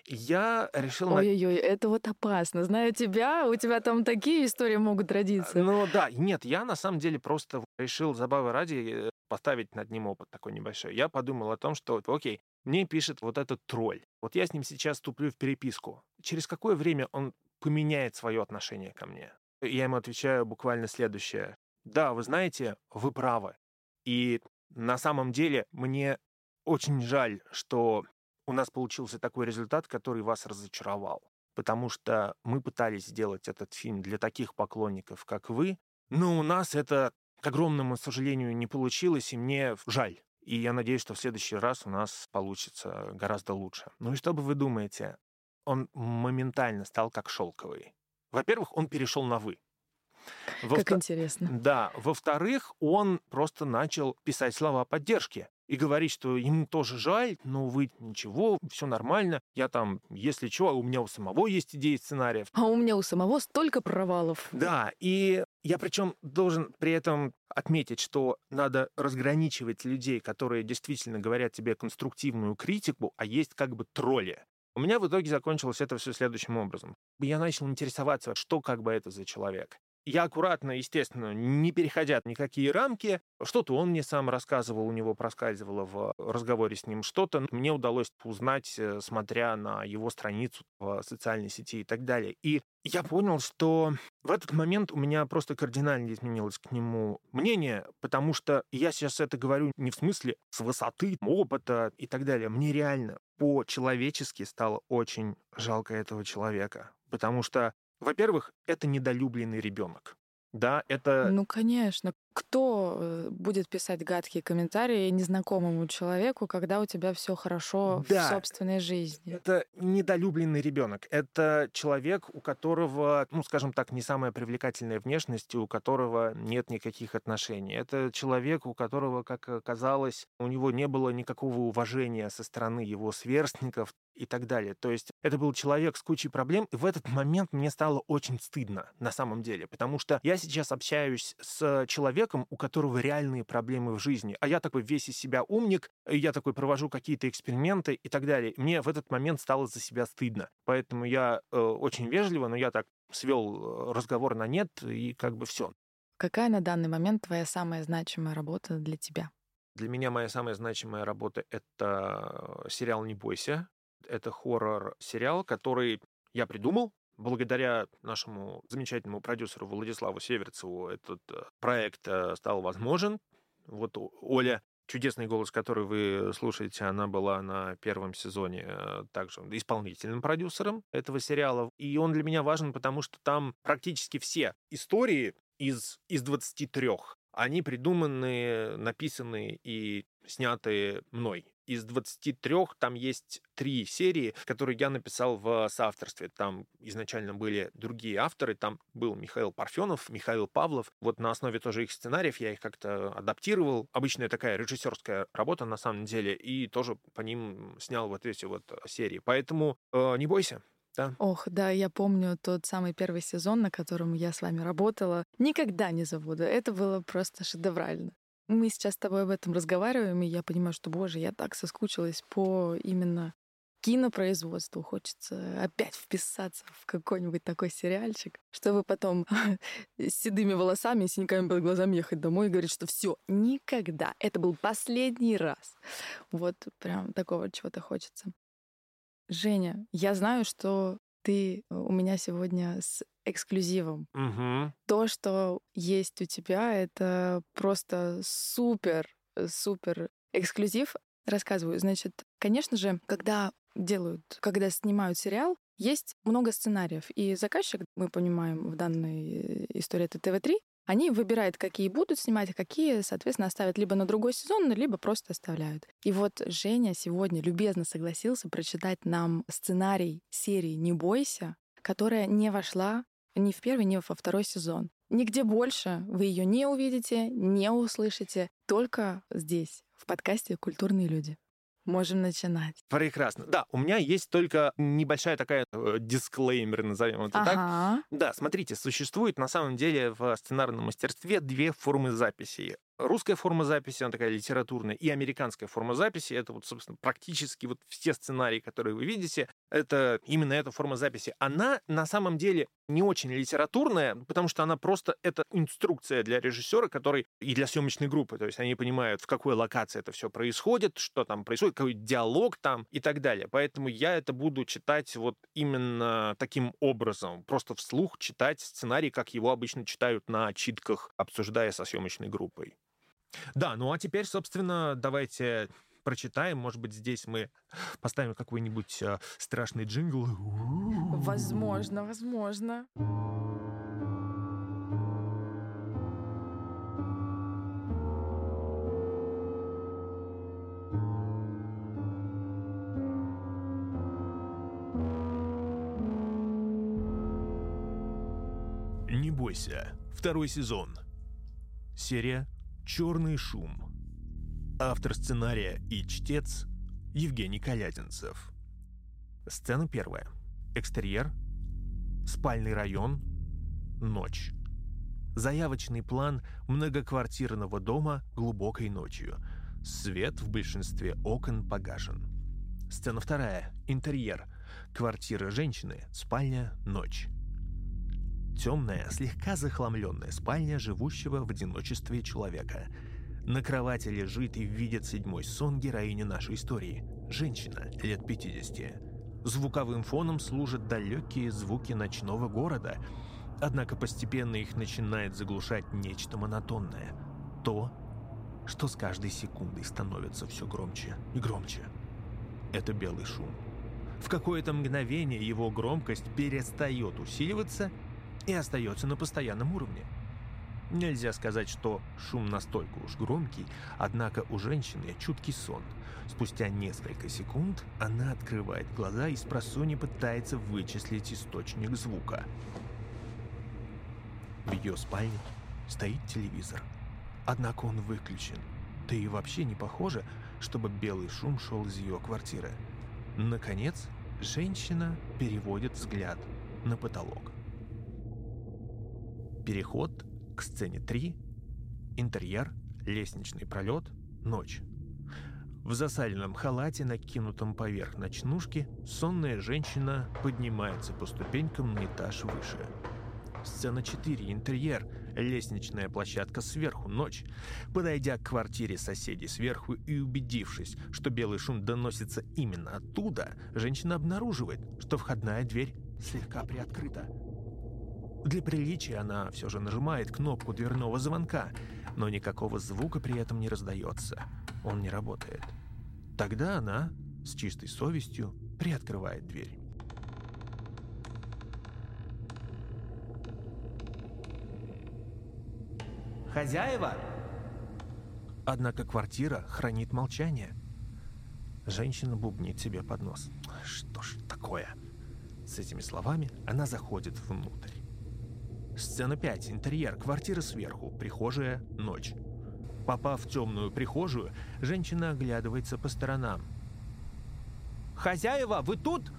я решил... Ой-ой-ой, это вот опасно. Знаю тебя, у тебя там такие истории могут родиться. Ну да, нет, я на самом деле просто решил забавы ради э, поставить над ним опыт такой небольшой. Я подумал о том, что, окей, мне пишет вот этот тролль. Вот я с ним сейчас вступлю в переписку. Через какое время он поменяет свое отношение ко мне? Я ему отвечаю буквально следующее. Да, вы знаете, вы правы. И на самом деле мне очень жаль, что у нас получился такой результат, который вас разочаровал. Потому что мы пытались сделать этот фильм для таких поклонников, как вы, но у нас это, к огромному сожалению, не получилось, и мне жаль. И я надеюсь, что в следующий раз у нас получится гораздо лучше. Ну и что бы вы думаете? Он моментально стал как шелковый. Во-первых, он перешел на «вы». Во как интересно. Да. Во-вторых, он просто начал писать слова поддержки и говорить, что ему тоже жаль, но вы ничего, все нормально. Я там, если что, у меня у самого есть идеи сценариев. А у меня у самого столько провалов. Да, и я причем должен при этом отметить, что надо разграничивать людей, которые действительно говорят тебе конструктивную критику, а есть как бы тролли. У меня в итоге закончилось это все следующим образом. Я начал интересоваться, что как бы это за человек. Я аккуратно, естественно, не переходя никакие рамки, что-то он мне сам рассказывал, у него проскальзывало в разговоре с ним что-то. Мне удалось узнать, э, смотря на его страницу в социальной сети и так далее. И я понял, что в этот момент у меня просто кардинально изменилось к нему мнение, потому что я сейчас это говорю не в смысле с высоты опыта и так далее. Мне реально по-человечески стало очень жалко этого человека, потому что Во-первых, это недолюбленный ребенок. Да, это... Ну, конечно. Кто э, будет писать гадкие комментарии незнакомому человеку, когда у тебя все хорошо да. в собственной жизни? Это недолюбленный ребенок. Это человек, у которого, ну, скажем так, не самая привлекательная внешность, у которого нет никаких отношений. Это человек, у которого, как оказалось, у него не было никакого уважения со стороны его сверстников и так далее. То есть это был человек с кучей проблем, и в этот момент мне стало очень стыдно на самом деле, потому что я сейчас общаюсь с человеком, у которого реальные проблемы в жизни, а я такой весь из себя умник, и я такой провожу какие-то эксперименты и так далее. Мне в этот момент стало за себя стыдно. Поэтому я э, очень вежливо, но я так свел э, разговор на нет, и как бы все. Какая на данный момент твоя самая значимая работа для тебя? Для меня моя самая значимая работа — это сериал «Не бойся», это хоррор-сериал, который я придумал. Благодаря нашему замечательному продюсеру Владиславу Северцеву этот э, проект э, стал возможен. Вот Оля чудесный голос, который вы слушаете, она была на первом сезоне э, также исполнительным продюсером этого сериала. И он для меня важен, потому что там практически все истории из, из 23 они придуманы, написаны и сняты мной. Из 23 там есть три серии, которые я написал в соавторстве. Там изначально были другие авторы, там был Михаил Парфенов, Михаил Павлов. Вот на основе тоже их сценариев я их как-то адаптировал. Обычная такая режиссерская работа на самом деле, и тоже по ним снял вот эти вот серии. Поэтому э, не бойся, да. Ох, да, я помню тот самый первый сезон, на котором я с вами работала. Никогда не забуду. Это было просто шедеврально. Мы сейчас с тобой об этом разговариваем, и я понимаю, что, боже, я так соскучилась по именно кинопроизводству. Хочется опять вписаться в какой-нибудь такой сериальчик, чтобы потом с седыми волосами и синяками под глазами ехать домой и говорить, что все, никогда. Это был последний раз. Вот прям такого чего-то хочется. Женя, я знаю, что ты у меня сегодня с эксклюзивом. Угу. То, что есть у тебя, это просто супер, супер эксклюзив. Рассказываю. Значит, конечно же, когда делают, когда снимают сериал, есть много сценариев. И заказчик, мы понимаем, в данной истории это ТВ-3, они выбирают, какие будут снимать, а какие, соответственно, оставят либо на другой сезон, либо просто оставляют. И вот Женя сегодня любезно согласился прочитать нам сценарий серии «Не бойся», которая не вошла ни в первый, ни во второй сезон. Нигде больше вы ее не увидите, не услышите, только здесь, в подкасте «Культурные люди». Можем начинать. Прекрасно. Да, у меня есть только небольшая такая э, дисклеймер, назовем это ага. так. Да, смотрите, существует на самом деле в сценарном мастерстве две формы записи русская форма записи, она такая литературная, и американская форма записи, это вот, собственно, практически вот все сценарии, которые вы видите, это именно эта форма записи. Она на самом деле не очень литературная, потому что она просто это инструкция для режиссера, который и для съемочной группы, то есть они понимают, в какой локации это все происходит, что там происходит, какой диалог там и так далее. Поэтому я это буду читать вот именно таким образом, просто вслух читать сценарий, как его обычно читают на читках, обсуждая со съемочной группой. Да, ну а теперь, собственно, давайте прочитаем. Может быть, здесь мы поставим какой-нибудь э, страшный джингл. Возможно, возможно. Не бойся. Второй сезон. Серия «Черный шум». Автор сценария и чтец Евгений Калятинцев. Сцена первая. Экстерьер. Спальный район. Ночь. Заявочный план многоквартирного дома глубокой ночью. Свет в большинстве окон погашен. Сцена вторая. Интерьер. Квартира женщины. Спальня. Ночь. Темная, слегка захламленная спальня живущего в одиночестве человека. На кровати лежит и видит седьмой сон героини нашей истории. Женщина, лет 50. Звуковым фоном служат далекие звуки ночного города, однако постепенно их начинает заглушать нечто монотонное. То, что с каждой секундой становится все громче и громче. Это белый шум. В какое-то мгновение его громкость перестает усиливаться и остается на постоянном уровне. Нельзя сказать, что шум настолько уж громкий, однако у женщины чуткий сон. Спустя несколько секунд она открывает глаза и с просони пытается вычислить источник звука. В ее спальне стоит телевизор. Однако он выключен. Да и вообще не похоже, чтобы белый шум шел из ее квартиры. Наконец, женщина переводит взгляд на потолок. Переход к сцене 3. Интерьер, лестничный пролет, ночь. В засаленном халате, накинутом поверх ночнушки, сонная женщина поднимается по ступенькам на этаж выше. Сцена 4. Интерьер. Лестничная площадка сверху. Ночь. Подойдя к квартире соседей сверху и убедившись, что белый шум доносится именно оттуда, женщина обнаруживает, что входная дверь слегка приоткрыта. Для приличия она все же нажимает кнопку дверного звонка, но никакого звука при этом не раздается. Он не работает. Тогда она с чистой совестью приоткрывает дверь. Хозяева? Однако квартира хранит молчание. Женщина бубнит себе под нос. Что ж такое? С этими словами она заходит внутрь. Сцена 5. Интерьер. Квартира сверху. Прихожая. Ночь. Попав в темную прихожую, женщина оглядывается по сторонам. Хозяева, вы тут?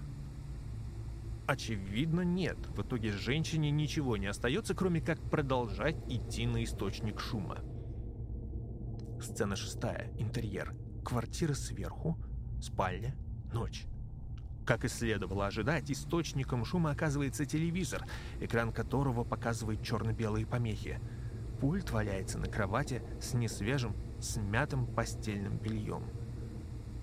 Очевидно, нет. В итоге женщине ничего не остается, кроме как продолжать идти на источник шума. Сцена шестая. Интерьер. Квартира сверху. Спальня. Ночь. Как и следовало ожидать, источником шума оказывается телевизор, экран которого показывает черно-белые помехи. Пульт валяется на кровати с несвежим, смятым постельным бельем.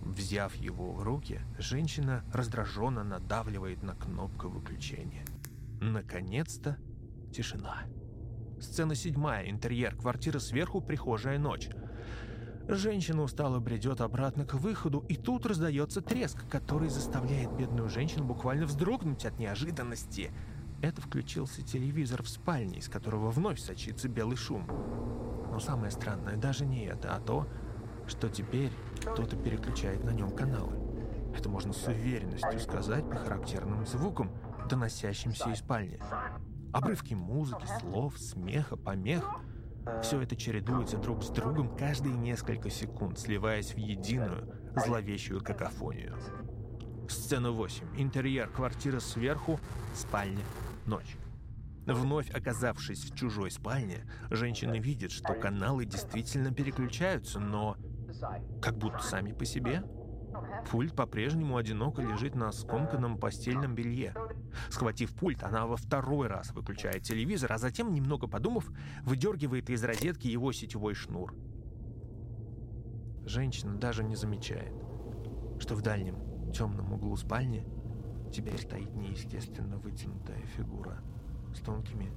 Взяв его в руки, женщина раздраженно надавливает на кнопку выключения. Наконец-то тишина. Сцена седьмая. Интерьер. Квартира сверху. Прихожая. Ночь. Женщина устало бредет обратно к выходу, и тут раздается треск, который заставляет бедную женщину буквально вздрогнуть от неожиданности. Это включился телевизор в спальне, из которого вновь сочится белый шум. Но самое странное даже не это, а то, что теперь кто-то переключает на нем каналы. Это можно с уверенностью сказать по характерным звукам, доносящимся из спальни. Обрывки музыки, слов, смеха, помех — все это чередуется друг с другом каждые несколько секунд, сливаясь в единую, зловещую какофонию. Сцена 8. Интерьер, квартира сверху, спальня, ночь. Вновь оказавшись в чужой спальне, женщина видит, что каналы действительно переключаются, но как будто сами по себе. Пульт по-прежнему одиноко лежит на скомканном постельном белье. Схватив пульт, она во второй раз выключает телевизор, а затем, немного подумав, выдергивает из розетки его сетевой шнур. Женщина даже не замечает, что в дальнем темном углу спальни теперь стоит неестественно вытянутая фигура с тонкими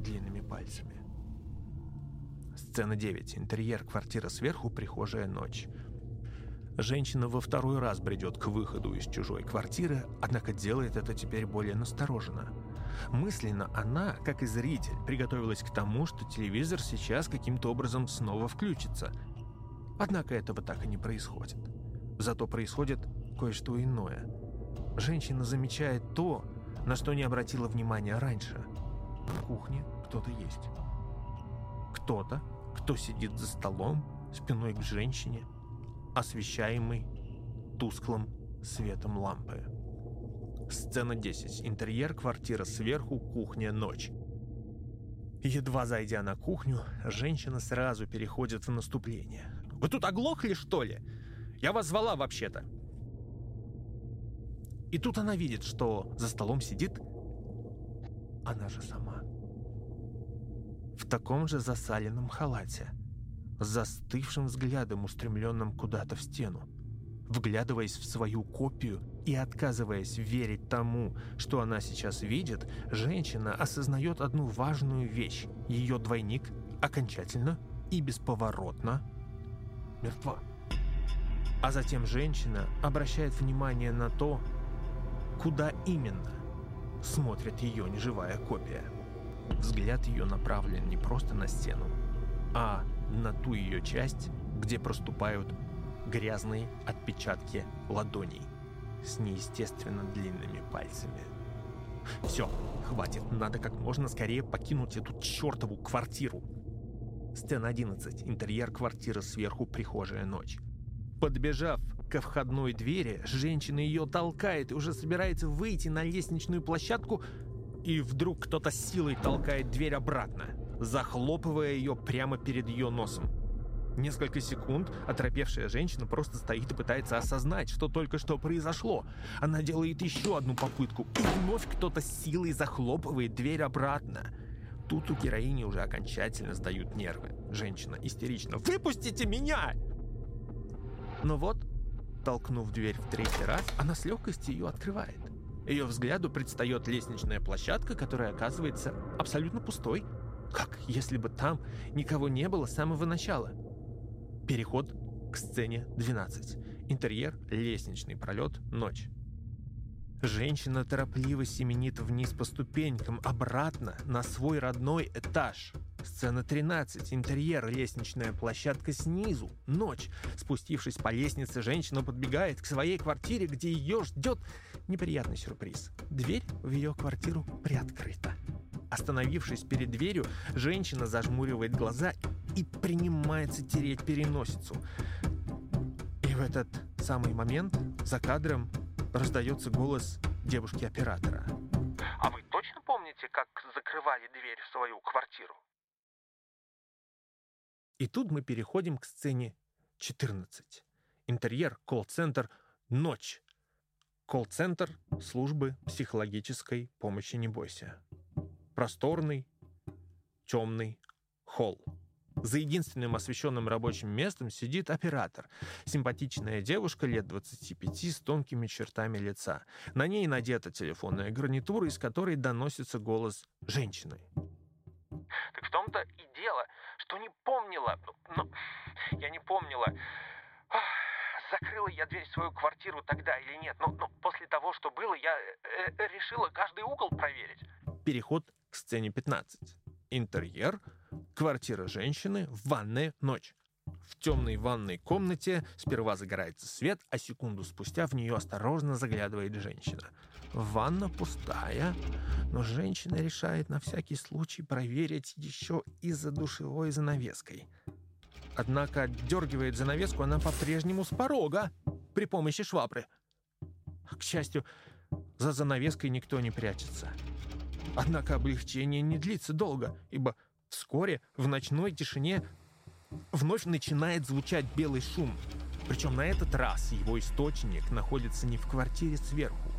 длинными пальцами. Сцена 9. Интерьер, квартира сверху, прихожая, ночь. Женщина во второй раз бредет к выходу из чужой квартиры, однако делает это теперь более настороженно. Мысленно она, как и зритель, приготовилась к тому, что телевизор сейчас каким-то образом снова включится. Однако этого так и не происходит. Зато происходит кое-что иное. Женщина замечает то, на что не обратила внимания раньше. На кухне кто-то есть. Кто-то, кто сидит за столом, спиной к женщине – освещаемый тусклым светом лампы. Сцена 10. Интерьер, квартира сверху, кухня, ночь. Едва зайдя на кухню, женщина сразу переходит в наступление. «Вы тут оглохли, что ли? Я вас звала вообще-то!» И тут она видит, что за столом сидит она же сама. В таком же засаленном халате – с застывшим взглядом, устремленным куда-то в стену. Вглядываясь в свою копию и отказываясь верить тому, что она сейчас видит, женщина осознает одну важную вещь. Ее двойник окончательно и бесповоротно мертва. А затем женщина обращает внимание на то, Куда именно? Смотрит ее неживая копия. Взгляд ее направлен не просто на стену, а на ту ее часть, где проступают грязные отпечатки ладоней с неестественно длинными пальцами. Все, хватит, надо как можно скорее покинуть эту чертову квартиру. Сцена 11. Интерьер квартиры сверху, прихожая ночь. Подбежав ко входной двери, женщина ее толкает и уже собирается выйти на лестничную площадку, и вдруг кто-то силой толкает дверь обратно, захлопывая ее прямо перед ее носом. Несколько секунд оторопевшая женщина просто стоит и пытается осознать, что только что произошло. Она делает еще одну попытку, и вновь кто-то силой захлопывает дверь обратно. Тут у героини уже окончательно сдают нервы. Женщина истерично «Выпустите меня!» Но вот, толкнув дверь в третий раз, она с легкостью ее открывает. Ее взгляду предстает лестничная площадка, которая оказывается абсолютно пустой, как если бы там никого не было с самого начала. Переход к сцене 12. Интерьер, лестничный пролет, ночь. Женщина торопливо семенит вниз по ступенькам, обратно, на свой родной этаж. Сцена 13. Интерьер, лестничная площадка снизу. Ночь. Спустившись по лестнице, женщина подбегает к своей квартире, где ее ждет неприятный сюрприз. Дверь в ее квартиру приоткрыта. Остановившись перед дверью, женщина зажмуривает глаза и принимается тереть переносицу. И в этот самый момент за кадром раздается голос девушки-оператора. А вы точно помните, как закрывали дверь в свою квартиру? И тут мы переходим к сцене 14. Интерьер, колл-центр, ночь. Колл-центр службы психологической помощи «Не бойся». Просторный, темный холл. За единственным освещенным рабочим местом сидит оператор. Симпатичная девушка лет 25 с тонкими чертами лица. На ней надета телефонная гарнитура, из которой доносится голос женщины. Так в том-то и дело, что не помнила. Ну, ну я не помнила. Ах, закрыла я дверь в свою квартиру тогда или нет. Но, но после того, что было, я э, э решила каждый угол проверить. Переход к сцене 15. Интерьер, квартира женщины, ванная, ночь. В темной ванной комнате сперва загорается свет, а секунду спустя в нее осторожно заглядывает женщина. Ванна пустая, но женщина решает на всякий случай проверить еще и за душевой занавеской. Однако отдергивает занавеску она по-прежнему с порога при помощи швабры. К счастью, за занавеской никто не прячется. Однако облегчение не длится долго, ибо вскоре в ночной тишине вновь начинает звучать белый шум. Причем на этот раз его источник находится не в квартире сверху,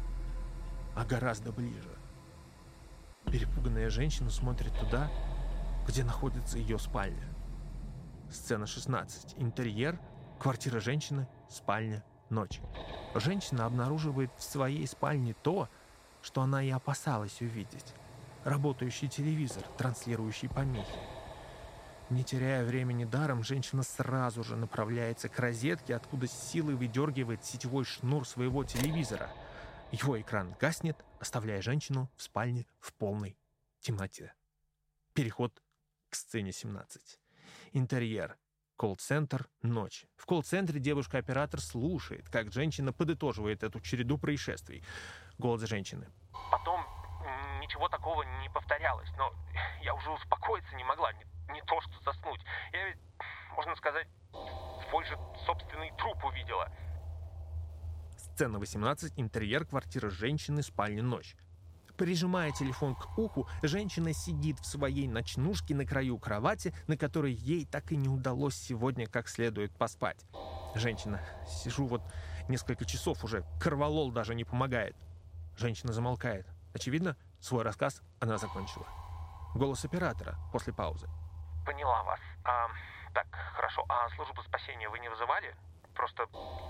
а гораздо ближе. Перепуганная женщина смотрит туда, где находится ее спальня. Сцена 16. Интерьер, квартира женщины, спальня, ночь. Женщина обнаруживает в своей спальне то, что она и опасалась увидеть. Работающий телевизор, транслирующий помехи. Не теряя времени даром, женщина сразу же направляется к розетке, откуда с силой выдергивает сетевой шнур своего телевизора. Его экран гаснет, оставляя женщину в спальне в полной темноте. Переход к сцене 17. Интерьер. Колл-центр, ночь. В колл-центре девушка-оператор слушает, как женщина подытоживает эту череду происшествий. Голос женщины. Потом ничего такого не повторялось, но я уже успокоиться не могла, не, не то что заснуть. Я ведь, можно сказать, же собственный труп увидела. Сцена 18. Интерьер квартиры женщины, спальня, ночь. Прижимая телефон к уху, женщина сидит в своей ночнушке на краю кровати, на которой ей так и не удалось сегодня как следует поспать. Женщина, сижу вот несколько часов уже, корвалол даже не помогает. Женщина замолкает. Очевидно, свой рассказ она закончила. Голос оператора после паузы. Поняла вас. А, так, хорошо. А службу спасения вы не вызывали? Просто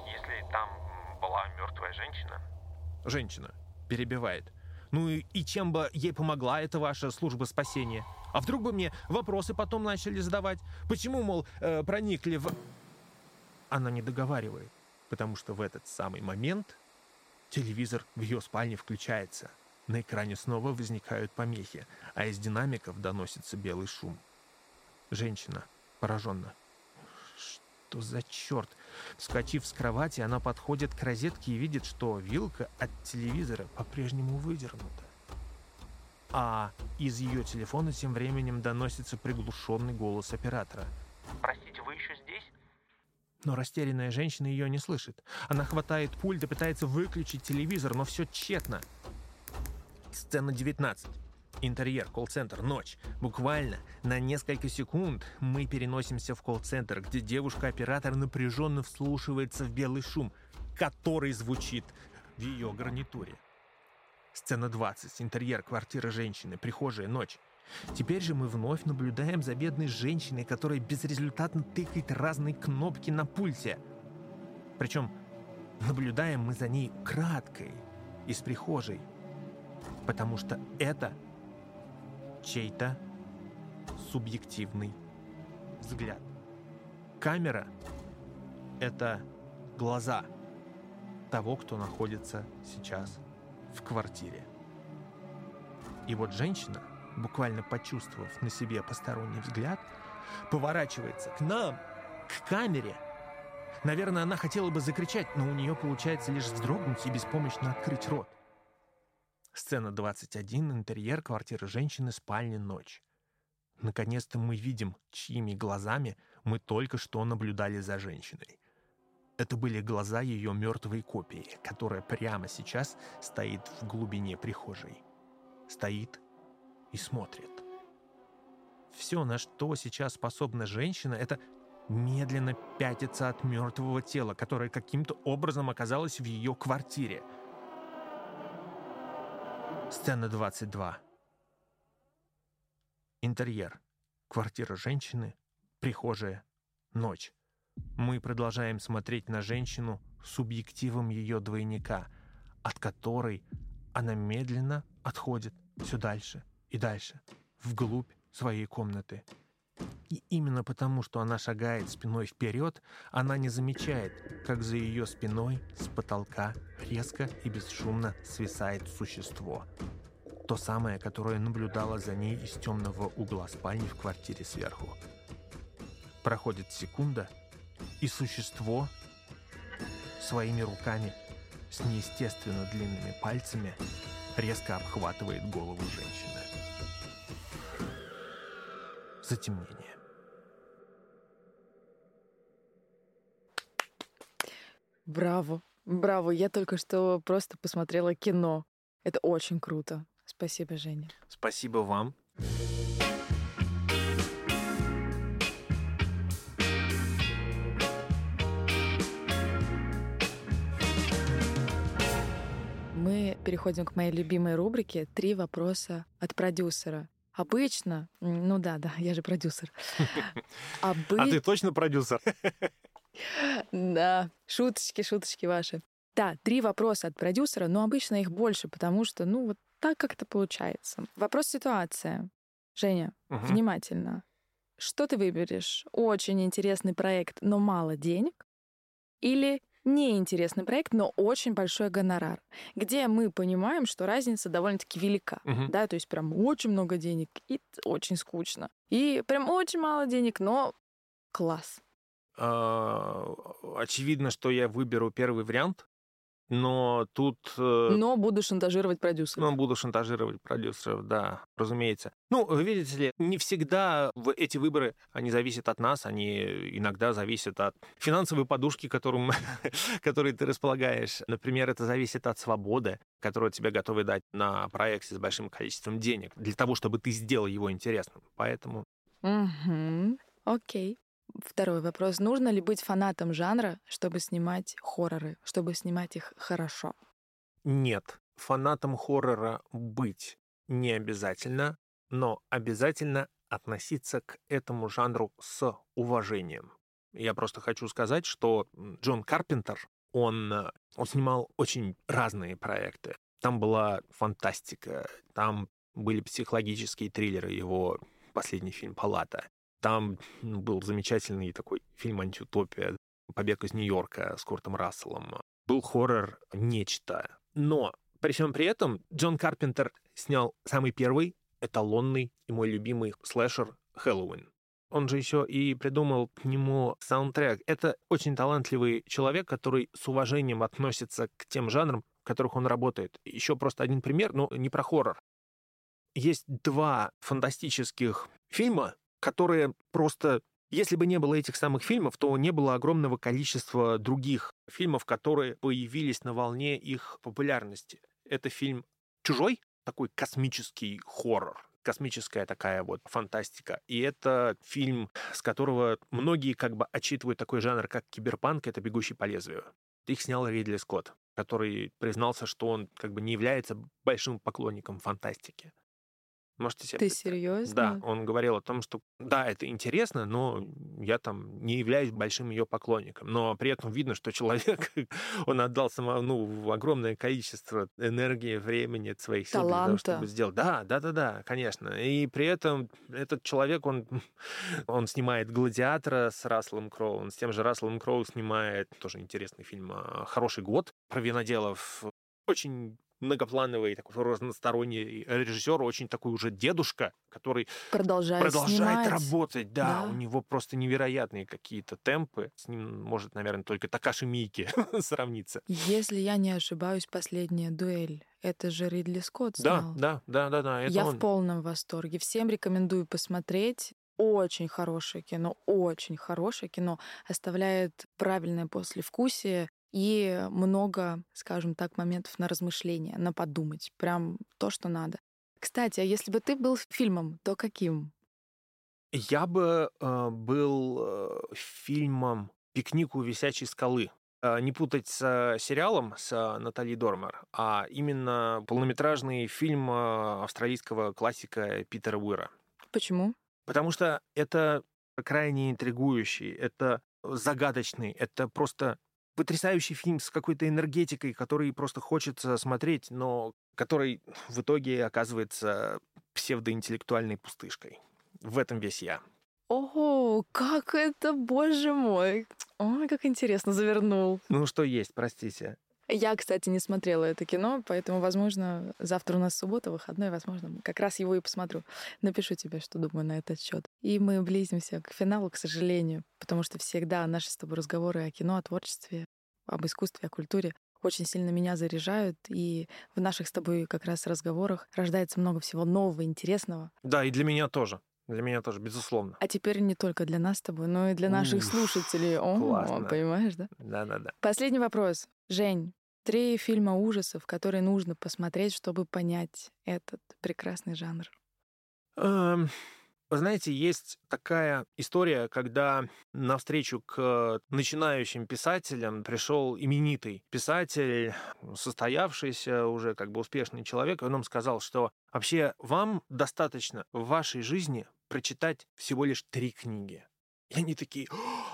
если там была мертвая женщина. Женщина перебивает. Ну и, и чем бы ей помогла эта ваша служба спасения? А вдруг бы мне вопросы потом начали задавать? Почему, мол, э, проникли в... Она не договаривает, потому что в этот самый момент Телевизор в ее спальне включается. На экране снова возникают помехи, а из динамиков доносится белый шум. Женщина пораженно. Что за черт? Вскочив с кровати, она подходит к розетке и видит, что вилка от телевизора по-прежнему выдернута. А из ее телефона тем временем доносится приглушенный голос оператора. Здесь? Но растерянная женщина ее не слышит. Она хватает пульт и пытается выключить телевизор, но все тщетно. Сцена 19. Интерьер, колл-центр, ночь. Буквально на несколько секунд мы переносимся в колл-центр, где девушка-оператор напряженно вслушивается в белый шум, который звучит в ее гарнитуре. Сцена 20. Интерьер, квартира женщины, прихожая, ночь. Теперь же мы вновь наблюдаем за бедной женщиной, которая безрезультатно тыкает разные кнопки на пульте. Причем наблюдаем мы за ней краткой из прихожей, потому что это чей-то субъективный взгляд. Камера — это глаза того, кто находится сейчас в квартире. И вот женщина, буквально почувствовав на себе посторонний взгляд, поворачивается к нам, к камере. Наверное, она хотела бы закричать, но у нее получается лишь вздрогнуть и беспомощно открыть рот. Сцена 21, интерьер квартиры женщины, спальня, ночь. Наконец-то мы видим, чьими глазами мы только что наблюдали за женщиной. Это были глаза ее мертвой копии, которая прямо сейчас стоит в глубине прихожей. Стоит и смотрит. Все, на что сейчас способна женщина, это медленно пятиться от мертвого тела, которое каким-то образом оказалось в ее квартире – Сцена 22. Интерьер. Квартира женщины. Прихожая. Ночь. Мы продолжаем смотреть на женщину субъективом ее двойника, от которой она медленно отходит все дальше и дальше, вглубь своей комнаты. И именно потому, что она шагает спиной вперед, она не замечает, как за ее спиной с потолка резко и бесшумно свисает существо. То самое, которое наблюдало за ней из темного угла спальни в квартире сверху. Проходит секунда, и существо своими руками с неестественно длинными пальцами резко обхватывает голову женщины. Затемнение. Браво, браво. Я только что просто посмотрела кино. Это очень круто. Спасибо, Женя. Спасибо вам. Мы переходим к моей любимой рубрике «Три вопроса от продюсера». Обычно, ну да, да, я же продюсер. Обы... А ты точно продюсер? Да, шуточки, шуточки ваши. Да, три вопроса от продюсера, но обычно их больше, потому что, ну, вот так как-то получается. Вопрос ситуация. Женя, угу. внимательно. Что ты выберешь? Очень интересный проект, но мало денег? Или неинтересный проект, но очень большой гонорар, где мы понимаем, что разница довольно-таки велика, угу. да, то есть прям очень много денег и очень скучно, и прям очень мало денег, но класс. А, очевидно, что я выберу первый вариант, но тут... Э, но буду шантажировать продюсеров. Но буду шантажировать продюсеров, да, разумеется. Ну, видите ли, не всегда эти выборы, они зависят от нас, они иногда зависят от финансовой подушки, которым, которой ты располагаешь. Например, это зависит от свободы, которую тебе готовы дать на проекте с большим количеством денег, для того, чтобы ты сделал его интересным. Поэтому... Угу. Окей. Второй вопрос. Нужно ли быть фанатом жанра, чтобы снимать хорроры, чтобы снимать их хорошо? Нет. Фанатом хоррора быть не обязательно, но обязательно относиться к этому жанру с уважением. Я просто хочу сказать, что Джон Карпентер, он, э, он снимал очень разные проекты. Там была фантастика, там были психологические триллеры, его последний фильм «Палата». Там был замечательный такой фильм «Антиутопия», «Побег из Нью-Йорка» с Куртом Расселом. Был хоррор «Нечто». Но при всем при этом Джон Карпентер снял самый первый эталонный и мой любимый слэшер «Хэллоуин». Он же еще и придумал к нему саундтрек. Это очень талантливый человек, который с уважением относится к тем жанрам, в которых он работает. Еще просто один пример, но не про хоррор. Есть два фантастических фильма, которые просто... Если бы не было этих самых фильмов, то не было огромного количества других фильмов, которые появились на волне их популярности. Это фильм «Чужой», такой космический хоррор космическая такая вот фантастика. И это фильм, с которого многие как бы отчитывают такой жанр, как киберпанк, это «Бегущий по лезвию». Их снял Ридли Скотт, который признался, что он как бы не является большим поклонником фантастики. Можете себе Ты серьезно? Да, он говорил о том, что да, это интересно, но я там не являюсь большим ее поклонником. Но при этом видно, что человек, он отдал само, ну, огромное количество энергии, времени, своих сил для того, чтобы сделать. Да, да, да, да, конечно. И при этом этот человек, он, он снимает «Гладиатора» с Расселом Кроу, он с тем же Расселом Кроу снимает тоже интересный фильм а, «Хороший год» про виноделов. Очень многоплановый, такой разносторонний режиссер, очень такой уже дедушка, который продолжает, продолжает снимать. работать. Да, Да. у него просто невероятные какие-то темпы. С ним может, наверное, только Такаши Мики сравниться. Если я не ошибаюсь, последняя дуэль. Это же Ридли Скотт Да, снял. да, да, да, да. Это я он. в полном восторге. Всем рекомендую посмотреть. Очень хорошее кино, очень хорошее кино. Оставляет правильное послевкусие и много, скажем так, моментов на размышления, на подумать. Прям то, что надо. Кстати, а если бы ты был фильмом, то каким? Я бы э, был э, фильмом «Пикник у висячей скалы». Э, Не путать с э, сериалом с э, Натальей Дормер, а именно полнометражный фильм э, австралийского классика Питера Уира. Почему? Потому что это крайне интригующий, это загадочный, это просто потрясающий фильм с какой-то энергетикой, который просто хочется смотреть, но который в итоге оказывается псевдоинтеллектуальной пустышкой. В этом весь я. О, как это, боже мой! Ой, как интересно завернул. Ну, что есть, простите. Я, кстати, не смотрела это кино, поэтому, возможно, завтра у нас суббота, выходной, возможно, как раз его и посмотрю. Напишу тебе, что думаю на этот счет. И мы близимся к финалу, к сожалению, потому что всегда наши с тобой разговоры о кино, о творчестве, об искусстве, о культуре очень сильно меня заряжают, и в наших с тобой как раз разговорах рождается много всего нового, интересного. Да, и для меня тоже. Для меня тоже, безусловно. А теперь не только для нас с тобой, но и для наших Уф, слушателей. О, классно. понимаешь, да? Да-да-да. Последний вопрос. Жень, три фильма ужасов, которые нужно посмотреть, чтобы понять этот прекрасный жанр. Эм, Вы знаете, есть такая история, когда навстречу к начинающим писателям пришел именитый писатель, состоявшийся уже как бы успешный человек, и он нам сказал, что вообще вам достаточно в вашей жизни прочитать всего лишь три книги. И они такие, «О,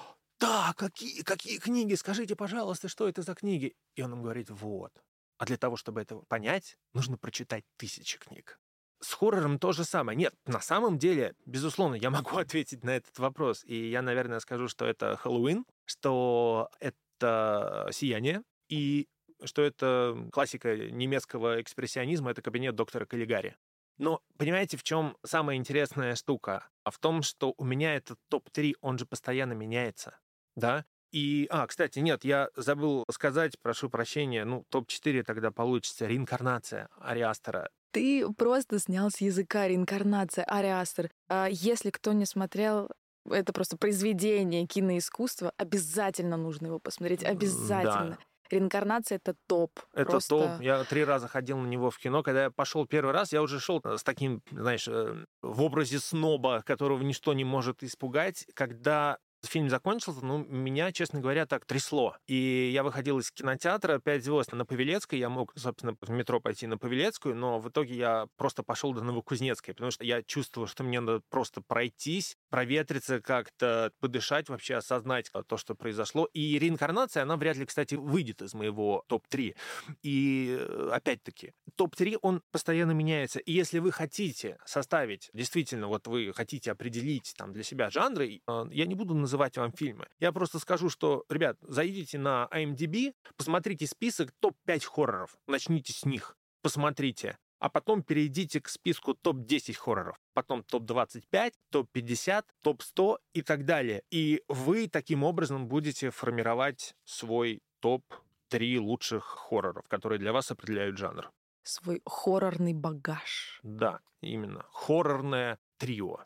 да, какие, какие книги? Скажите, пожалуйста, что это за книги? И он им говорит, вот. А для того, чтобы это понять, нужно прочитать тысячи книг. С хоррором то же самое. Нет, на самом деле, безусловно, я могу ответить на этот вопрос. И я, наверное, скажу, что это Хэллоуин, что это «Сияние», и что это классика немецкого экспрессионизма, это кабинет доктора Каллигари. Но понимаете, в чем самая интересная штука? А в том, что у меня этот топ-3, он же постоянно меняется. Да? И, а, кстати, нет, я забыл сказать, прошу прощения, ну, топ-4 тогда получится «Реинкарнация» Ариастера. Ты просто снял с языка реинкарнация Ариастер. А если кто не смотрел, это просто произведение киноискусства. Обязательно нужно его посмотреть. Обязательно. Реинкарнация это топ. Это просто... топ. Я три раза ходил на него в кино. Когда я пошел первый раз, я уже шел с таким, знаешь, э, в образе сноба, которого ничто не может испугать. Когда фильм закончился, ну, меня, честно говоря, так трясло. И я выходил из кинотеатра «Пять звезд» на Павелецкой. Я мог, собственно, в метро пойти на Павелецкую, но в итоге я просто пошел до Новокузнецкой, потому что я чувствовал, что мне надо просто пройтись, проветриться как-то, подышать, вообще осознать то, что произошло. И реинкарнация, она вряд ли, кстати, выйдет из моего топ-3. И, э, опять-таки, топ-3, он постоянно меняется. И если вы хотите составить, действительно, вот вы хотите определить там для себя жанры, э, я не буду называть называть вам фильмы. Я просто скажу, что, ребят, зайдите на IMDb, посмотрите список топ-5 хорроров, начните с них, посмотрите а потом перейдите к списку топ-10 хорроров, потом топ-25, топ-50, топ-100 и так далее. И вы таким образом будете формировать свой топ-3 лучших хорроров, которые для вас определяют жанр. Свой хоррорный багаж. Да, именно. Хоррорное трио,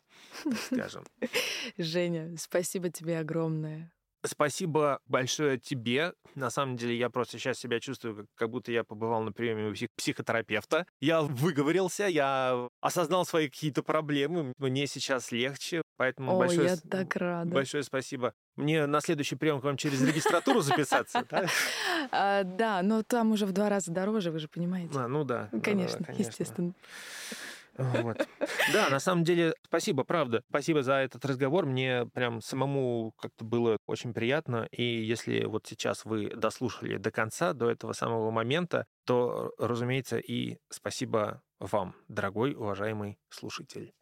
скажем. Женя, спасибо тебе огромное. Спасибо большое тебе. На самом деле, я просто сейчас себя чувствую, как, как будто я побывал на приеме у псих- психотерапевта. Я выговорился, я осознал свои какие-то проблемы. Мне сейчас легче, поэтому О, большое, я так рада. большое спасибо. Мне на следующий прием к вам через регистратуру записаться, да? А, да, но там уже в два раза дороже, вы же понимаете. А, ну да. да, Конечно, естественно. Вот. Да, на самом деле, спасибо, правда. Спасибо за этот разговор. Мне прям самому как-то было очень приятно. И если вот сейчас вы дослушали до конца, до этого самого момента, то, разумеется, и спасибо вам, дорогой, уважаемый слушатель.